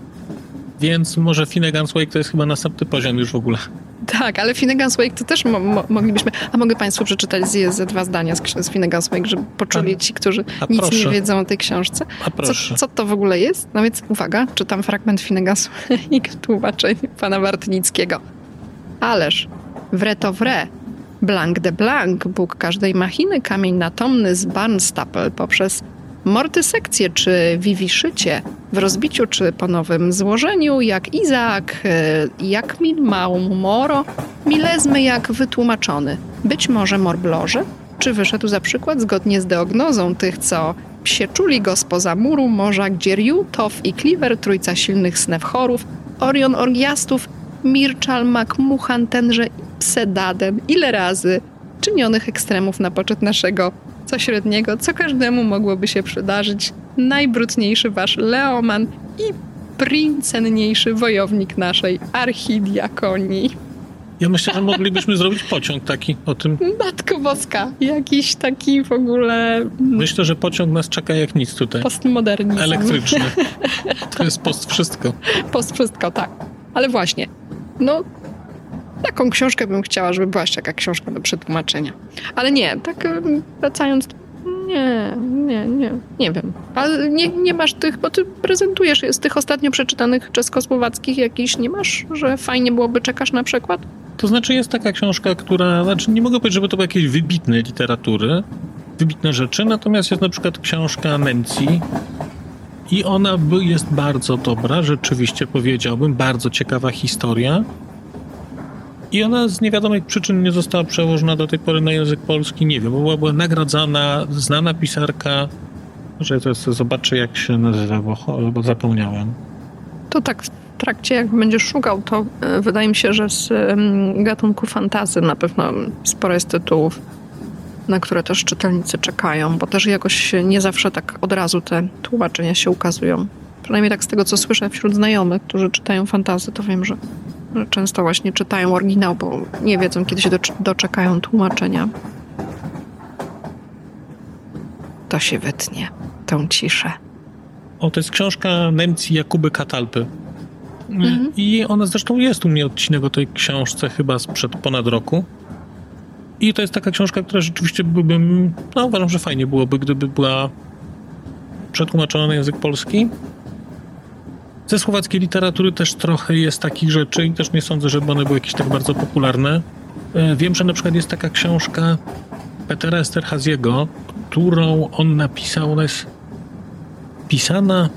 Więc może Finnegan's Wake to jest chyba następny poziom już w ogóle. Tak, ale Finnegan's Wake to też mo- mo- moglibyśmy. A mogę Państwu przeczytać z, ze dwa zdania z, z Finnegan's Wake, żeby poczuli ci, którzy nic proszę. nie wiedzą o tej książce. A Co, proszę. co to w ogóle jest? No więc uwaga, czytam fragment Finnegan's Wake, tłumaczeń pana Bartnickiego. Ależ, wre to wre. Blank de blank, Bóg każdej machiny, kamień natomny z Barnstaple poprzez mortysekcję czy wiwiszycie, w rozbiciu czy po nowym złożeniu, jak Izaak, e, jak Milmał, Moro, milezmy jak wytłumaczony. Być może Morblorze? Czy wyszedł za przykład zgodnie z diagnozą tych, co się czuli go spoza muru morza, gdzie Ryu, Tof i Cleaver, trójca silnych snewchorów, Orion Orgiastów, Mirczal, Makmuchan, tenże Psedaden, ile razy czynionych ekstremów na poczet naszego co średniego, co każdemu mogłoby się przydarzyć, najbrudniejszy wasz Leoman i princenniejszy wojownik naszej archidiakonii. Ja myślę, że moglibyśmy zrobić pociąg taki o tym. Matko Boska, jakiś taki w ogóle... Myślę, że pociąg nas czeka jak nic tutaj. Postmodernizm. Elektryczny. [laughs] To jest post wszystko. Post wszystko, tak. Ale właśnie, no taką książkę bym chciała, żeby była jeszcze taka książka do przetłumaczenia. Ale nie, tak wracając, nie, nie, nie, nie wiem. Ale nie, nie masz tych, bo ty prezentujesz, z tych ostatnio przeczytanych czeskosłowackich jakiś, nie masz, że fajnie byłoby, czekasz na przykład? To znaczy jest taka książka, która, znaczy nie mogę powiedzieć, żeby to były jakieś wybitne literatury, wybitne rzeczy, natomiast jest na przykład książka Mencji i ona jest bardzo dobra, rzeczywiście powiedziałbym, bardzo ciekawa historia. I ona z niewiadomych przyczyn nie została przełożona do tej pory na język polski, nie wiem, bo była, była nagradzana, znana pisarka, że to jest, zobaczę jak się nazywa, bo, bo zapomniałem. To tak trakcie, jak będziesz szukał, to y, wydaje mi się, że z gatunku fantazy na pewno sporo jest tytułów, na które też czytelnicy czekają, bo też jakoś nie zawsze tak od razu te tłumaczenia się ukazują. Przynajmniej tak z tego, co słyszę wśród znajomych, którzy czytają fantazy, to wiem, że Często właśnie czytają oryginał, bo nie wiedzą, kiedy się doczekają tłumaczenia. To się wytnie, tą ciszę. O, to jest książka Nemcji Jakuby Katalpy. Mhm. I ona zresztą jest u mnie odcinek o tej książce chyba sprzed ponad roku. I to jest taka książka, która rzeczywiście byłbym, no uważam, że fajnie byłoby, gdyby była przetłumaczona na język polski. Ze słowackiej literatury też trochę jest takich rzeczy i też nie sądzę, żeby one były jakieś tak bardzo popularne. E, wiem, że na przykład jest taka książka Petera Esterhaziego, którą on napisał, ona jest pisana,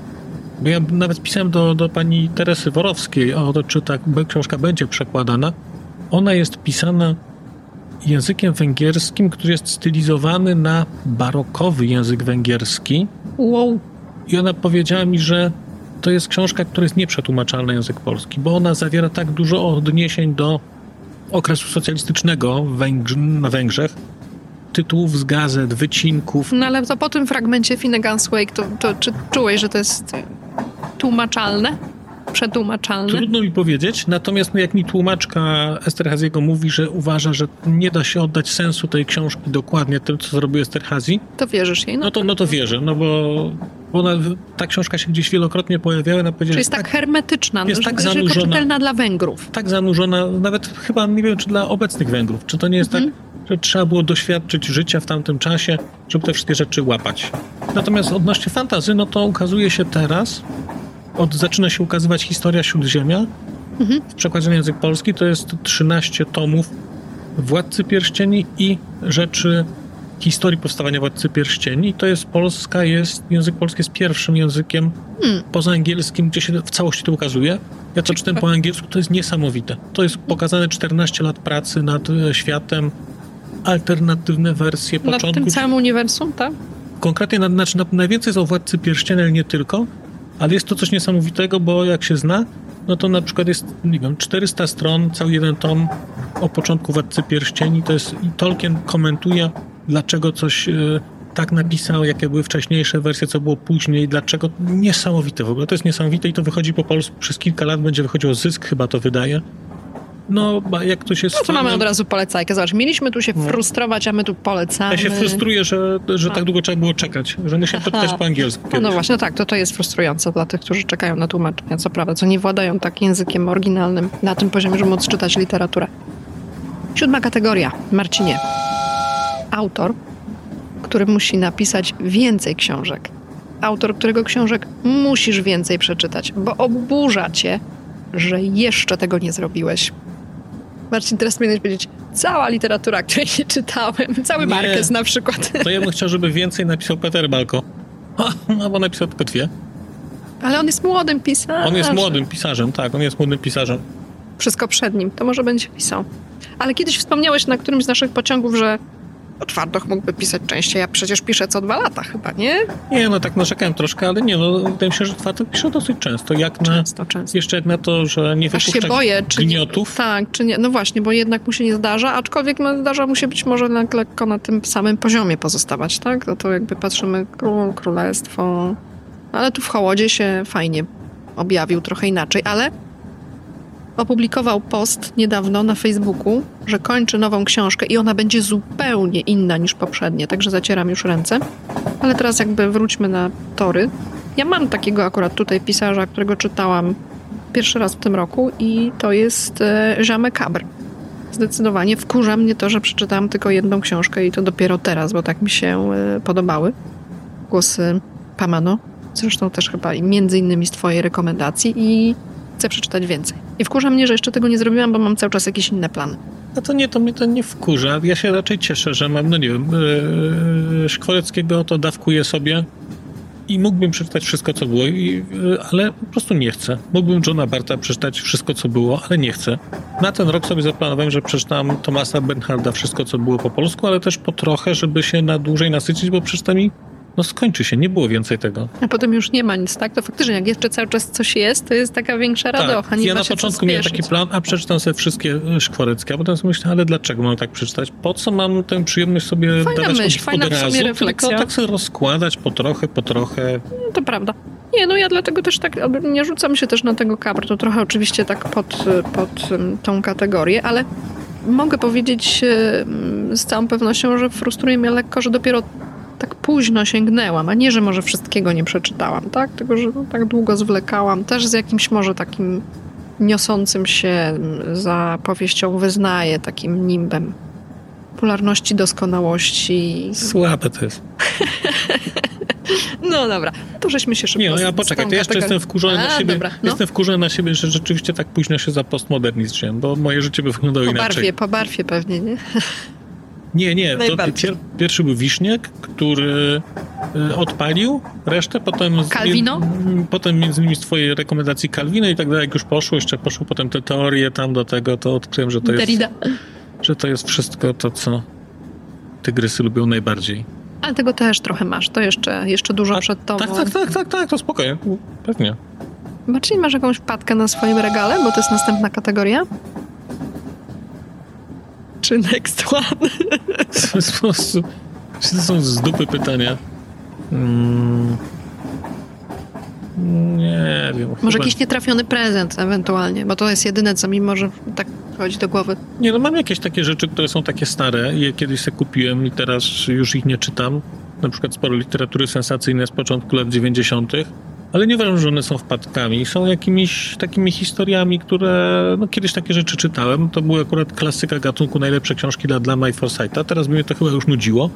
bo ja nawet pisałem do, do pani Teresy Worowskiej o to, czy ta książka będzie przekładana. Ona jest pisana językiem węgierskim, który jest stylizowany na barokowy język węgierski. Wow. I ona powiedziała mi, że to jest książka, która jest nieprzetłumaczalna na język polski, bo ona zawiera tak dużo odniesień do okresu socjalistycznego Węgr na Węgrzech, tytułów z gazet, wycinków. No ale to po tym fragmencie Finnegan's Wake, to, to czy czułeś, że to jest tłumaczalne? Przetłumaczalne? Trudno mi powiedzieć, natomiast no, jak mi tłumaczka Esterhaziego mówi, że uważa, że nie da się oddać sensu tej książki dokładnie tym, co zrobił Esterhazy, to wierzysz jej? No, no to, no to wierzę, no bo ona, ta książka się gdzieś wielokrotnie pojawiała. Na Czyli jest tak, tak hermetyczna, jest tak zanurzona, czytelna dla Węgrów. Tak zanurzona, nawet chyba nie wiem, czy dla obecnych Węgrów. Czy to nie jest mhm. tak, że trzeba było doświadczyć życia w tamtym czasie, żeby te wszystkie rzeczy łapać. Natomiast odnośnie fantazy, no to ukazuje się teraz, od, zaczyna się ukazywać historia Śródziemia. Mhm. W przekładzie na język polski to jest 13 tomów Władcy Pierścieni i rzeczy historii powstawania Władcy Pierścieni. To jest Polska, jest, język polski jest pierwszym językiem hmm. poza angielskim, gdzie się w całości to ukazuje. Ja co czytam po angielsku, to jest niesamowite. To jest pokazane 14 lat pracy nad e, światem, alternatywne wersje początku. Nad tym całym uniwersum, tak? Konkretnie, na, znaczy na, najwięcej jest o Władcy Pierścieni, ale nie tylko. Ale jest to coś niesamowitego, bo jak się zna, no to na przykład jest, nie wiem, 400 stron, cały jeden tom o początku Władcy Pierścieni, to jest, i Tolkien komentuje dlaczego coś e, tak napisał, jakie były wcześniejsze wersje, co było później, dlaczego. Niesamowite w ogóle, to jest niesamowite i to wychodzi po polsku przez kilka lat, będzie wychodziło zysk, chyba to wydaje. No, jak to się No to mamy od razu polecajkę. Zobacz, mieliśmy tu się no. frustrować, a my tu polecamy. Ja się frustruję, że, że tak długo trzeba było czekać, że musiałem to czytać po angielsku. No, no, właśnie, no tak, to to jest frustrujące dla tych, którzy czekają na tłumaczenia, co prawda, co nie władają tak językiem oryginalnym na tym poziomie, żeby móc czytać literaturę. Siódma kategoria, Marcinie autor, który musi napisać więcej książek. Autor, którego książek musisz więcej przeczytać, bo oburza cię, że jeszcze tego nie zrobiłeś. Marcin, teraz powinieneś powiedzieć, cała literatura, której nie czytałem, cały Marquez na przykład. To ja bym chciał, żeby więcej napisał Peter Balko. No, bo napisał tylko dwie. Ale on jest młodym pisarzem. On jest młodym pisarzem, tak, on jest młodym pisarzem. Wszystko przed nim, to może będzie pisał. Ale kiedyś wspomniałeś na którymś z naszych pociągów, że o Twardoch mógłby pisać częściej. Ja przecież piszę co dwa lata chyba, nie? Nie, no tak narzekałem troszkę, ale nie, no wydaje mi się, że Twardoch pisze dosyć często. Jak na, Często, często. jeszcze jak na to, że nie Aż się boję, czy nie, gniotów. tak, czy nie. No właśnie, bo jednak mu się nie zdarza, aczkolwiek no, zdarza mu się być może tak lekko na tym samym poziomie pozostawać, tak? No to jakby patrzymy król, królestwo. Ale tu w Hołodzie się fajnie objawił trochę inaczej, ale opublikował post niedawno na Facebooku, że kończy nową książkę i ona będzie zupełnie inna niż poprzednie, także zacieram już ręce. Ale teraz jakby wróćmy na tory. Ja mam takiego akurat tutaj pisarza, którego czytałam pierwszy raz w tym roku i to jest e, Jean Macabre. Zdecydowanie wkurza mnie to, że przeczytałam tylko jedną książkę i to dopiero teraz, bo tak mi się e, podobały. Głosy Pamano, zresztą też chyba między innymi z twojej rekomendacji i chcę przeczytać więcej. I wkurza mnie, że jeszcze tego nie zrobiłam, bo mam cały czas jakieś inne plany. No to nie, to mnie to nie wkurza. Ja się raczej cieszę, że mam, no nie wiem, yy, Szkwoleckiego to dawkuję sobie i mógłbym przeczytać wszystko, co było, i, yy, ale po prostu nie chcę. Mógłbym Johna Barta przeczytać wszystko, co było, ale nie chcę. Na ten rok sobie zaplanowałem, że przeczytam Tomasa Bernharda wszystko, co było po polsku, ale też po trochę, żeby się na dłużej nasycić, bo przeczytam i no skończy się, nie było więcej tego. A potem już nie ma nic, tak? To faktycznie, jak jeszcze cały czas coś jest, to jest taka większa radocha. Tak, ja na początku miałem taki plan, a przeczytam sobie wszystkie e, Szkworeckie, a potem sobie myślę, ale dlaczego mam tak przeczytać? Po co mam tę przyjemność sobie Fajna dawać myśl, od, fajna od razu? refleksja. Tylko tak sobie rozkładać po trochę, po trochę. No, to prawda. Nie, no ja dlatego też tak, nie rzucam się też na tego kabr, to trochę oczywiście tak pod, pod em, tą kategorię, ale mogę powiedzieć em, z całą pewnością, że frustruje mnie lekko, że dopiero tak późno sięgnęłam, a nie, że może wszystkiego nie przeczytałam, tak? Tylko, że no, tak długo zwlekałam, też z jakimś może takim niosącym się za powieścią wyznaję, takim nimbem popularności, doskonałości. Słabe to jest. [laughs] No dobra, to żeśmy się szybko Nie, no ja poczekaj, to jeszcze kategorią- jestem wkurzony na A, siebie. dobra, no. Jestem wkurzony na siebie, że rzeczywiście tak późno się za postmodernizm bo moje życie by wyglądało Po inaczej. barwie, po barwie pewnie, nie? [laughs] Nie, nie. Pier, pierwszy był Wiśniek, który y, odpalił resztę, potem... z- Calvino? Potem między innymi z twojej rekomendacji Calvino i tak dalej, jak już poszło, jeszcze poszło potem te teorie tam do tego, to odkryłem, że to jest, Derrida. że to jest wszystko to, co tygrysy lubią najbardziej. Ale tego też trochę masz, to jeszcze, jeszcze dużo A, przed tobą. Tak, tak, tak, tak, tak, to spokojnie. Pewnie. Marcin, masz jakąś wpadkę na swoim regale, bo to jest następna kategoria? Czy next one? Po prostu... To są z dupy pytania. Mm. Nie wiem. Może chyba- jakiś nietrafiony prezent ewentualnie, bo to jest jedyne, co mi może tak chodzi do głowy. Nie, no mam jakieś takie rzeczy, które są takie stare i je kiedyś sobie kupiłem i teraz już ich nie czytam. Na przykład sporo literatury sensacyjnej z początku lat 90., ale nie uważam, że one są wpadkami. Są jakimiś takimi historiami, które no kiedyś takie rzeczy czytałem. To były akurat klasyka gatunku najlepsze książki dla Dlama i Forsytha. Teraz mnie to chyba już nudziło.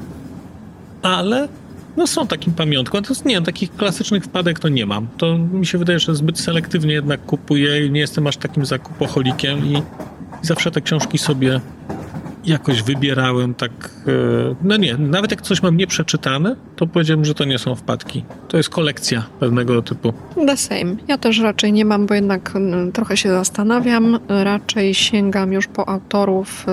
Ale no są takim pamiątką. To jest, nie, takich klasycznych wpadek to nie mam. To mi się wydaje, że zbyt selektywnie jednak kupuję i nie jestem aż takim zakupoholikiem i i zawsze te książki sobie jakoś wybierałem tak. e, No nie, nawet jak coś mam nieprzeczytane, to powiedziałem, że to nie są wpadki. To jest kolekcja pewnego typu. The same. Ja też raczej nie mam, bo jednak mm, trochę się zastanawiam. Raczej sięgam już po autorów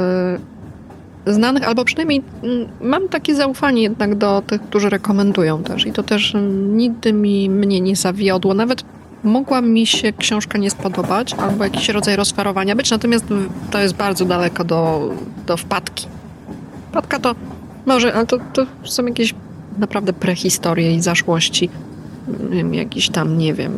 y, znanych, albo przynajmniej mm, mam takie zaufanie jednak do tych, którzy rekomendują też. I to też mm, nigdy mi mnie nie zawiodło. Nawet mogła mi się książka nie spodobać, albo jakiś rodzaj rozfarowania być, natomiast to jest bardzo daleko do, do wpadki. Wpadka to może, ale to, to są jakieś naprawdę prehistorie i zaszłości nie wiem, jakiś tam, nie wiem,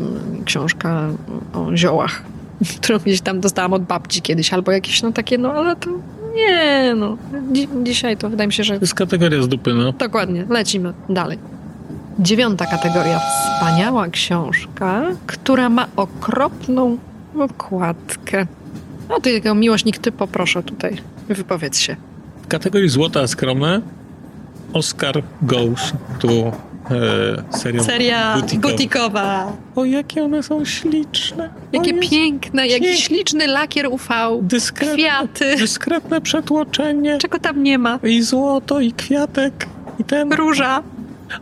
książka o ziołach, [laughs] którą gdzieś tam dostałam od babci kiedyś, albo jakieś no takie, no ale to nie, no. Dzi- dzisiaj to wydaje mi się, że To jest kategoria z dupy, no. dokładnie, lecimy dalej. Dziewiąta kategoria. Wspaniała książka, która ma okropną okładkę. No ty, jako miłośnik, ty poproszę tutaj, wypowiedz się. W kategorii złota skromne Oscar Goes to e, seria, Seria butikowa. butikowa. O, jakie one są śliczne. Jakie o, piękne, jaki śliczny lakier UV, dyskretne, kwiaty. dyskretne przetłoczenie Czego tam nie ma? i złoto i kwiatek i ten Róża.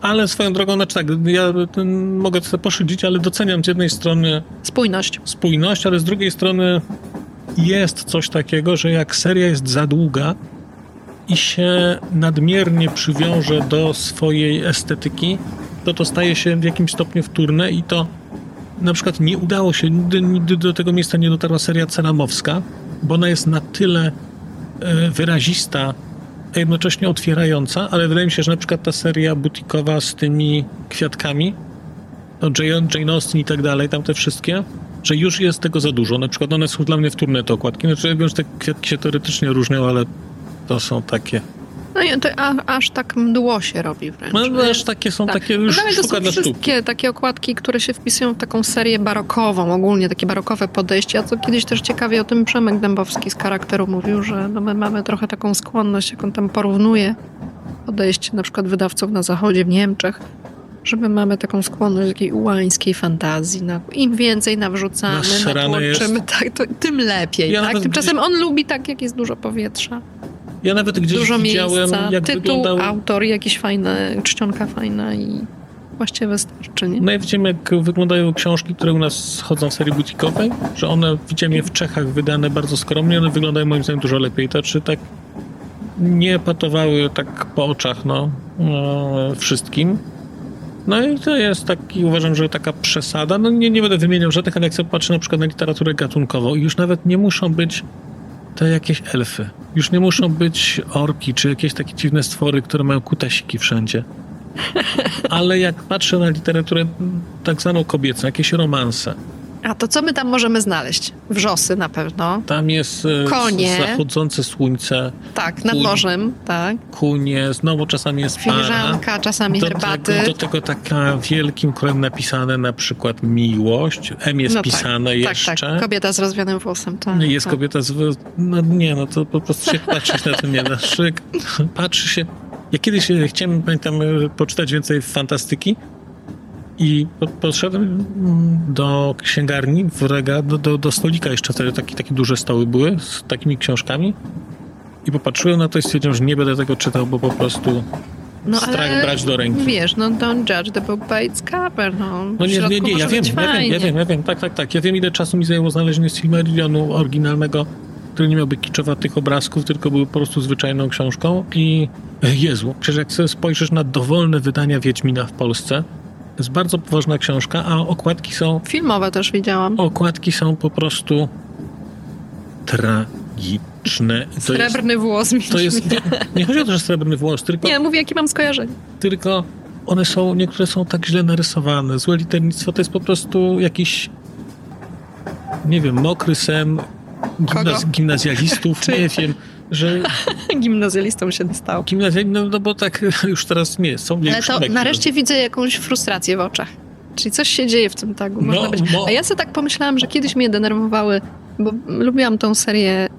Ale swoją drogą, znaczy tak, ja ten, mogę to poszydzić, ale doceniam z jednej strony Spójność. spójność, ale z drugiej strony jest coś takiego, że jak seria jest za długa i się nadmiernie przywiąże do swojej estetyki, to to staje się w jakimś stopniu wtórne i to na przykład nie udało się, nigdy, nigdy do tego miejsca nie dotarła seria Ceramowska, bo ona jest na tyle e, wyrazista, a jednocześnie otwierająca, ale wydaje mi się, że na przykład ta seria butikowa z tymi kwiatkami, no Jane, Jane Austen i tak dalej, tam te wszystkie, że już jest tego za dużo. Na przykład one są dla mnie wtórne te okładki. Znaczy, ja wiem, że te kwiatki się teoretycznie różnią, ale to są takie. No i to a, aż tak mdło się robi wręcz. No, aż takie są Tak. takie już no, to sztuka są dla sztuki. wszystkie takie okładki, które się wpisują w taką serię barokową, ogólnie takie barokowe podejście. A co kiedyś też ciekawie o tym Przemek Dębowski z charakteru mówił, że no my mamy trochę taką skłonność, jak on tam porównuje podejście na przykład wydawców na zachodzie, w Niemczech, że my mamy taką skłonność takiej ułańskiej fantazji. No, Im więcej nawrzucamy, tak, to tym lepiej. Ja tak? Tymczasem on lubi tak, jak jest dużo powietrza, Ja nawet gdzieś dużo widziałem, miejsca, jak tytuł, wyglądał... autor, jakieś fajne, czcionka fajna i właściwie wystarczy, nie? No ja widziałem, jak wyglądają książki, które u nas chodzą w serii butikowej, że one, widziałem je w Czechach wydane bardzo skromnie, one wyglądają moim zdaniem dużo lepiej. To czy tak nie patowały tak po oczach, no, e, wszystkim. No i to jest taki, uważam, że taka przesada. No nie, nie będę wymieniał żadnych, ale jak sobie patrzę na przykład na literaturę gatunkową i już nawet nie muszą być te jakieś elfy. Już nie muszą być orki, czy jakieś takie dziwne stwory, które mają kutasiki wszędzie. [laughs] Ale jak patrzę na literaturę tak zwaną kobiecą, jakieś romanse, A to co my tam możemy znaleźć? Wrzosy na pewno. tam jest e, Konie. zachodzące słońce, Tak, nad Kuń. morzem, tak. kunie, znowu czasami jest para. Filiżanka, czasami Do herbaty. tego, do tego taka wielkim królem napisane na przykład miłość. M jest No tak, pisane tak, jeszcze. tak. Kobieta z rozwianym włosem, tak. Jest tak. kobieta z... No nie, no to po prostu się [laughs] patrzeć na to nie da. Szyk, patrzy się... Ja kiedyś e, chciałem, pamiętam, e, poczytać więcej fantastyki i po- podszedłem mm, do księgarni, w rega, do, do, do stolika jeszcze wtedy takie, takie duże stoły były z takimi książkami i popatrzyłem na to i stwierdziłem, że nie będę tego czytał, bo po prostu No, strach brać do ręki. Wiesz, no don't judge the book by its cover, no. No nie, nie, nie, ja wiem, ja wiem, ja wiem, ja wiem, tak, tak, tak. Ja wiem, ile czasu mi zajęło znalezienie Silmarillionu oryginalnego, który nie miałby kiczowatych obrazków, tylko był po prostu zwyczajną książką i e, Jezu, przecież jak sobie spojrzysz na dowolne wydania Wiedźmina w Polsce, jest bardzo poważna książka, a okładki są, Filmowe też widziałam. okładki są po prostu tragiczne. To jest, Srebrny włos mi to jest, nie, nie chodzi o to, że srebrny włos, tylko Nie, mówię, jakie mam skojarzenie. tylko one są, niektóre są tak źle narysowane. Złe liternictwo to jest po prostu jakiś, nie wiem, mokry sen gimnaz, gimnazjalistów, [laughs] Czy- nie wiem, że [laughs] Gimnazjalistą się stał. gimnazjali, no, no bo tak [laughs] już teraz nie, są Ale to nareszcie widzę jakąś frustrację w oczach. Czyli coś się dzieje w tym tagu. Można No, być. A ja sobie tak pomyślałam, że kiedyś mnie denerwowały, bo lubiłam tą serię.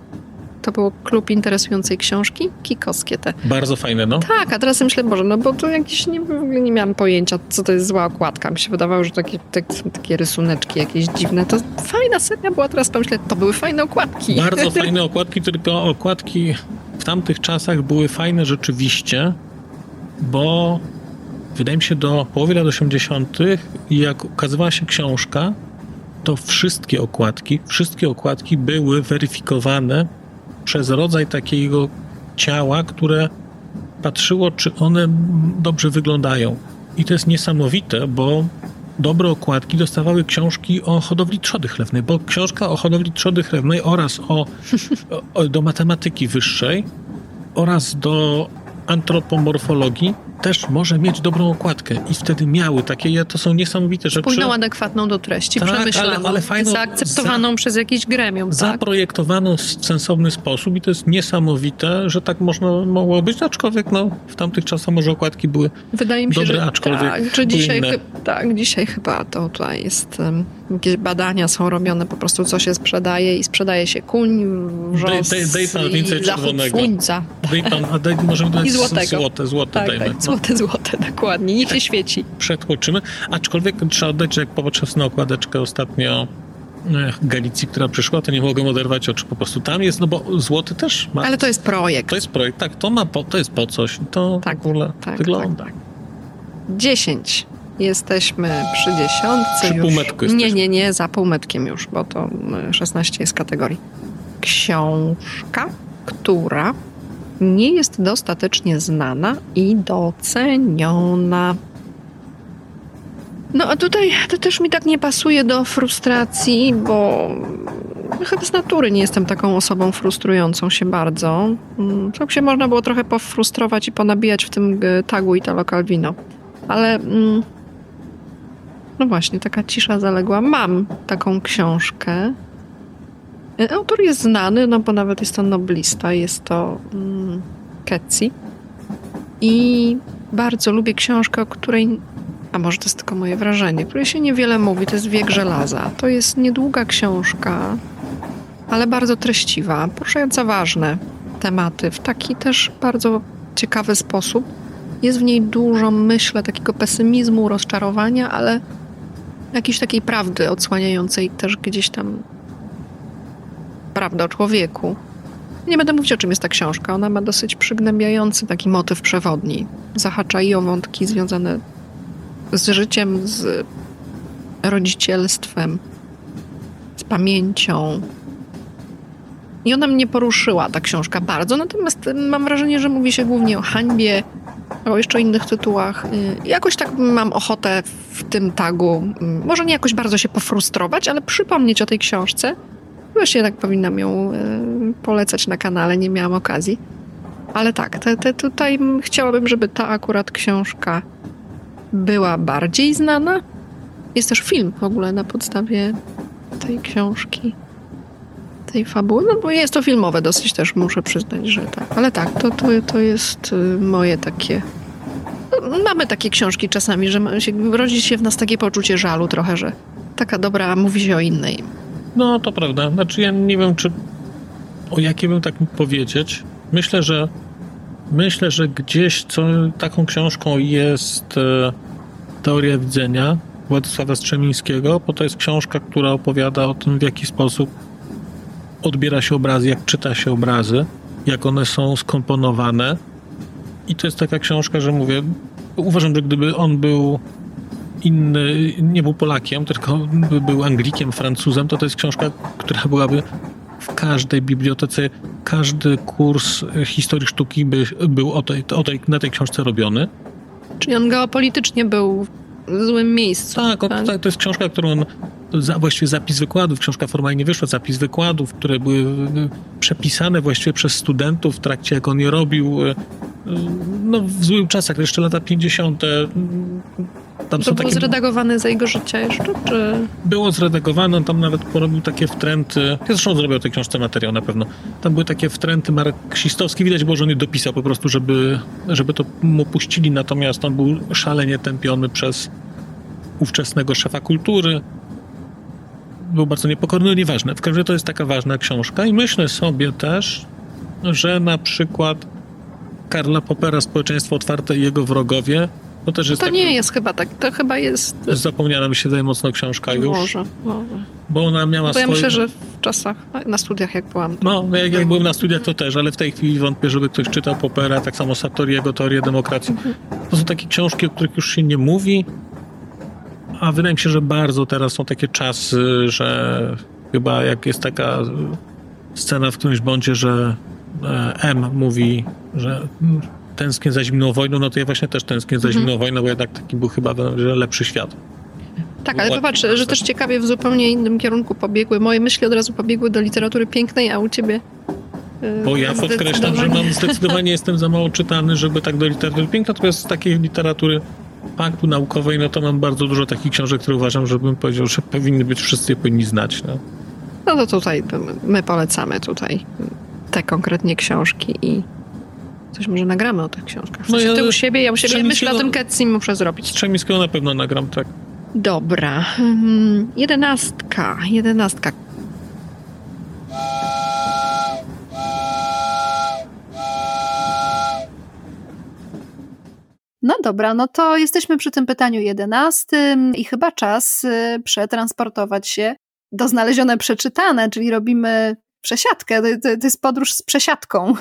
To był klub interesującej książki, kikowskie te. Bardzo fajne, no. Tak, a teraz myślę, Boże, no bo to jakieś, nie, w ogóle nie miałam pojęcia, co to jest zła okładka. Mi się wydawało, że takie, tak, są takie rysuneczki jakieś dziwne. To fajna seria była, teraz pomyślę, to były fajne okładki. Bardzo [laughs] fajne okładki, tylko okładki w tamtych czasach były fajne rzeczywiście, bo wydaje mi się do połowy lat 80., jak ukazywała się książka, to wszystkie okładki, wszystkie okładki były weryfikowane przez rodzaj takiego ciała, które patrzyło, czy one dobrze wyglądają. I to jest niesamowite, bo dobre okładki dostawały książki o hodowli trzody chlewnej, bo książka o hodowli trzody chlewnej oraz o, o, do matematyki wyższej oraz do antropomorfologii też może mieć dobrą okładkę. I wtedy miały takie, to są niesamowite rzeczy. Spójną, adekwatną do treści, Tak, przemyślaną, ale- ale fajną- zaakceptowaną przez jakiś gremium, tak? zaprojektowano w sensowny sposób i to jest niesamowite, że tak można mogło być, aczkolwiek no, w tamtych czasach może okładki były Wydaje mi się, Dobre, że aczkolwiek tak, że dzisiaj, chy- tak, dzisiaj chyba to tutaj jest, um, jakieś badania są robione po prostu, co się sprzedaje i sprzedaje się kuń, wrzos daj pan i więcej zachód czerwonego. słońca. Pan, a możemy dać [laughs] I złotego. złote, złote Tak, dajmy. tak, złote, [laughs] złote, dokładnie, niech się świeci. przetłoczymy, aczkolwiek trzeba oddać, że jak popatrzę na okładeczkę ostatnio e, Galicji, która przyszła, to nie mogę oderwać oczu po prostu. Tam jest, no bo złoty też ma. Ale to jest projekt. To jest projekt, tak, to ma po, to jest po coś, to Tak, w ogóle tak, wygląda. tak, 10. Jesteśmy przy dziesiątce Przy już. półmetku Nie, jesteśmy. nie, nie, za półmetkiem już, bo to y, 16 jest kategorii. Książka, która nie jest dostatecznie znana i doceniona. No a tutaj to też mi tak nie pasuje do frustracji, bo chyba z natury nie jestem taką osobą frustrującą się bardzo. To się można było trochę pofrustrować i ponabijać w tym y, tagu Italo Calvino. Ale mm, no właśnie, taka cisza zaległa. Mam taką książkę. Autor jest znany, no bo nawet jest to noblista, jest to mm. I bardzo lubię książkę, o której, a może to jest tylko moje wrażenie, której się niewiele mówi, to jest Wiek Żelaza. To jest niedługa książka, ale bardzo treściwa, poruszająca ważne tematy w taki też bardzo ciekawy sposób. Jest w niej dużo, myślę, takiego pesymizmu, rozczarowania, ale jakiejś takiej prawdy odsłaniającej też gdzieś tam prawdę o człowieku. Nie będę mówić, o czym jest ta książka. Ona ma dosyć przygnębiający taki motyw przewodni. Zahacza i o wątki związane z życiem, z rodzicielstwem, z pamięcią. I ona mnie poruszyła, ta książka, bardzo. Natomiast mam wrażenie, że mówi się głównie o hańbie, o jeszcze innych tytułach. Y, Jakoś tak mam ochotę w tym tagu, mm, może nie jakoś bardzo się pofrustrować, ale przypomnieć o tej książce. Właśnie tak powinnam ją y, polecać na kanale, nie miałam okazji. Ale tak, te, te tutaj chciałabym, żeby ta akurat książka była bardziej znana. Jest też film w ogóle na podstawie tej książki, tej fabuły. No bo jest to filmowe dosyć też, muszę przyznać, że tak. Ale tak, to, to, to jest y, moje takie... no, Mamy takie książki czasami, że rodzi się w nas takie poczucie żalu trochę, że taka dobra, mówi się o innej. No, to prawda. Znaczy, ja nie wiem, czy o jakiej bym tak powiedzieć. Myślę, że myślę, że gdzieś co, taką książką jest e, Teoria widzenia Władysława Strzemińskiego, bo to jest książka, która opowiada o tym, w jaki sposób odbiera się obrazy, jak czyta się obrazy, jak one są skomponowane. I to jest taka książka, że mówię, uważam, że gdyby on był inny, nie był Polakiem, tylko by był Anglikiem, Francuzem, to to jest książka, która byłaby w każdej bibliotece, każdy kurs historii sztuki by był o tej, o tej, na tej książce robiony. Czyli on geopolitycznie był w złym miejscu. Tak, on, tak, to jest książka, którą on, za, właściwie zapis wykładów, książka formalnie wyszła, zapis wykładów, które były y, przepisane właściwie przez studentów w trakcie, jak on je robił, y, y, no w złych czasach, jeszcze lata 50. Tam To było takie, zredagowane za jego życia jeszcze, czy... było zredagowane, on tam nawet porobił takie wtręty, ja zresztą zrobił tej książce materiał na pewno, tam były takie wtręty marksistowskie, widać było, że on je dopisał po prostu, żeby, żeby to mu puścili, natomiast on był szalenie tępiony przez ówczesnego szefa kultury, był bardzo niepokorny, no nieważne, w każdym razie to jest taka ważna książka. I myślę sobie też, że na przykład Karla Popera Społeczeństwo Otwarte i jego wrogowie, to też jest To nie jest chyba tak, to chyba jest... zapomniana mi się daje mocno książka już, Może, może. bo ona miała Bo ja swoje... myślę, że w czasach, na studiach jak byłam, No, jak, jak byłem na studiach to też, ale w tej chwili wątpię, żeby ktoś czytał Popera, tak samo Sartoriego, Teorię Demokracji. To są takie książki, o których już się nie mówi, a wydaje mi się, że bardzo teraz są takie czasy, że chyba jak jest taka scena w którymś bądzie, że e, M mówi, że tęsknię za zimną wojną, no to ja właśnie też tęsknię za zimną wojną, bo jednak taki był chyba lepszy świat. Tak, ale popatrz, że też ciekawie w zupełnie innym kierunku pobiegły. Moje myśli od razu pobiegły do literatury pięknej, a u ciebie. yy, Bo ja podkreślam, że mam zdecydowanie [laughs] jestem za mało czytany, żeby tak do literatury piękna, natomiast z takiej literatury faktu naukowej, no to mam bardzo dużo takich książek, które uważam, żebym powiedział, że powinny być, wszyscy je powinni znać. No. No to tutaj my polecamy tutaj te konkretnie książki i coś może nagramy o tych książkach. No ja- ty u siebie, ja u siebie myślę o tym Ketsim muszę zrobić. Strzemińskiego na pewno nagram, tak. Dobra. Hmm, jedenastka. Jedenastka. No dobra, no to jesteśmy przy tym pytaniu jedenastym i chyba czas y, przetransportować się do znalezione przeczytane, czyli robimy przesiadkę. To, to, to jest podróż z przesiadką.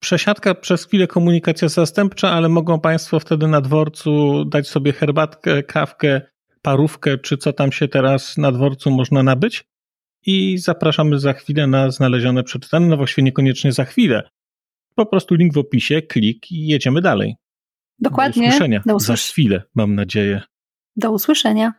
Przesiadka przez chwilę komunikacja zastępcza, ale mogą Państwo wtedy na dworcu dać sobie herbatkę, kawkę, parówkę, czy co tam się teraz na dworcu można nabyć. I zapraszamy za chwilę na znalezione przeczytane. No właściwie niekoniecznie za chwilę. Po prostu link w opisie, klik i jedziemy dalej. Dokładnie. Do usłyszenia. Do Za usłysz- chwilę, mam nadzieję. Do usłyszenia.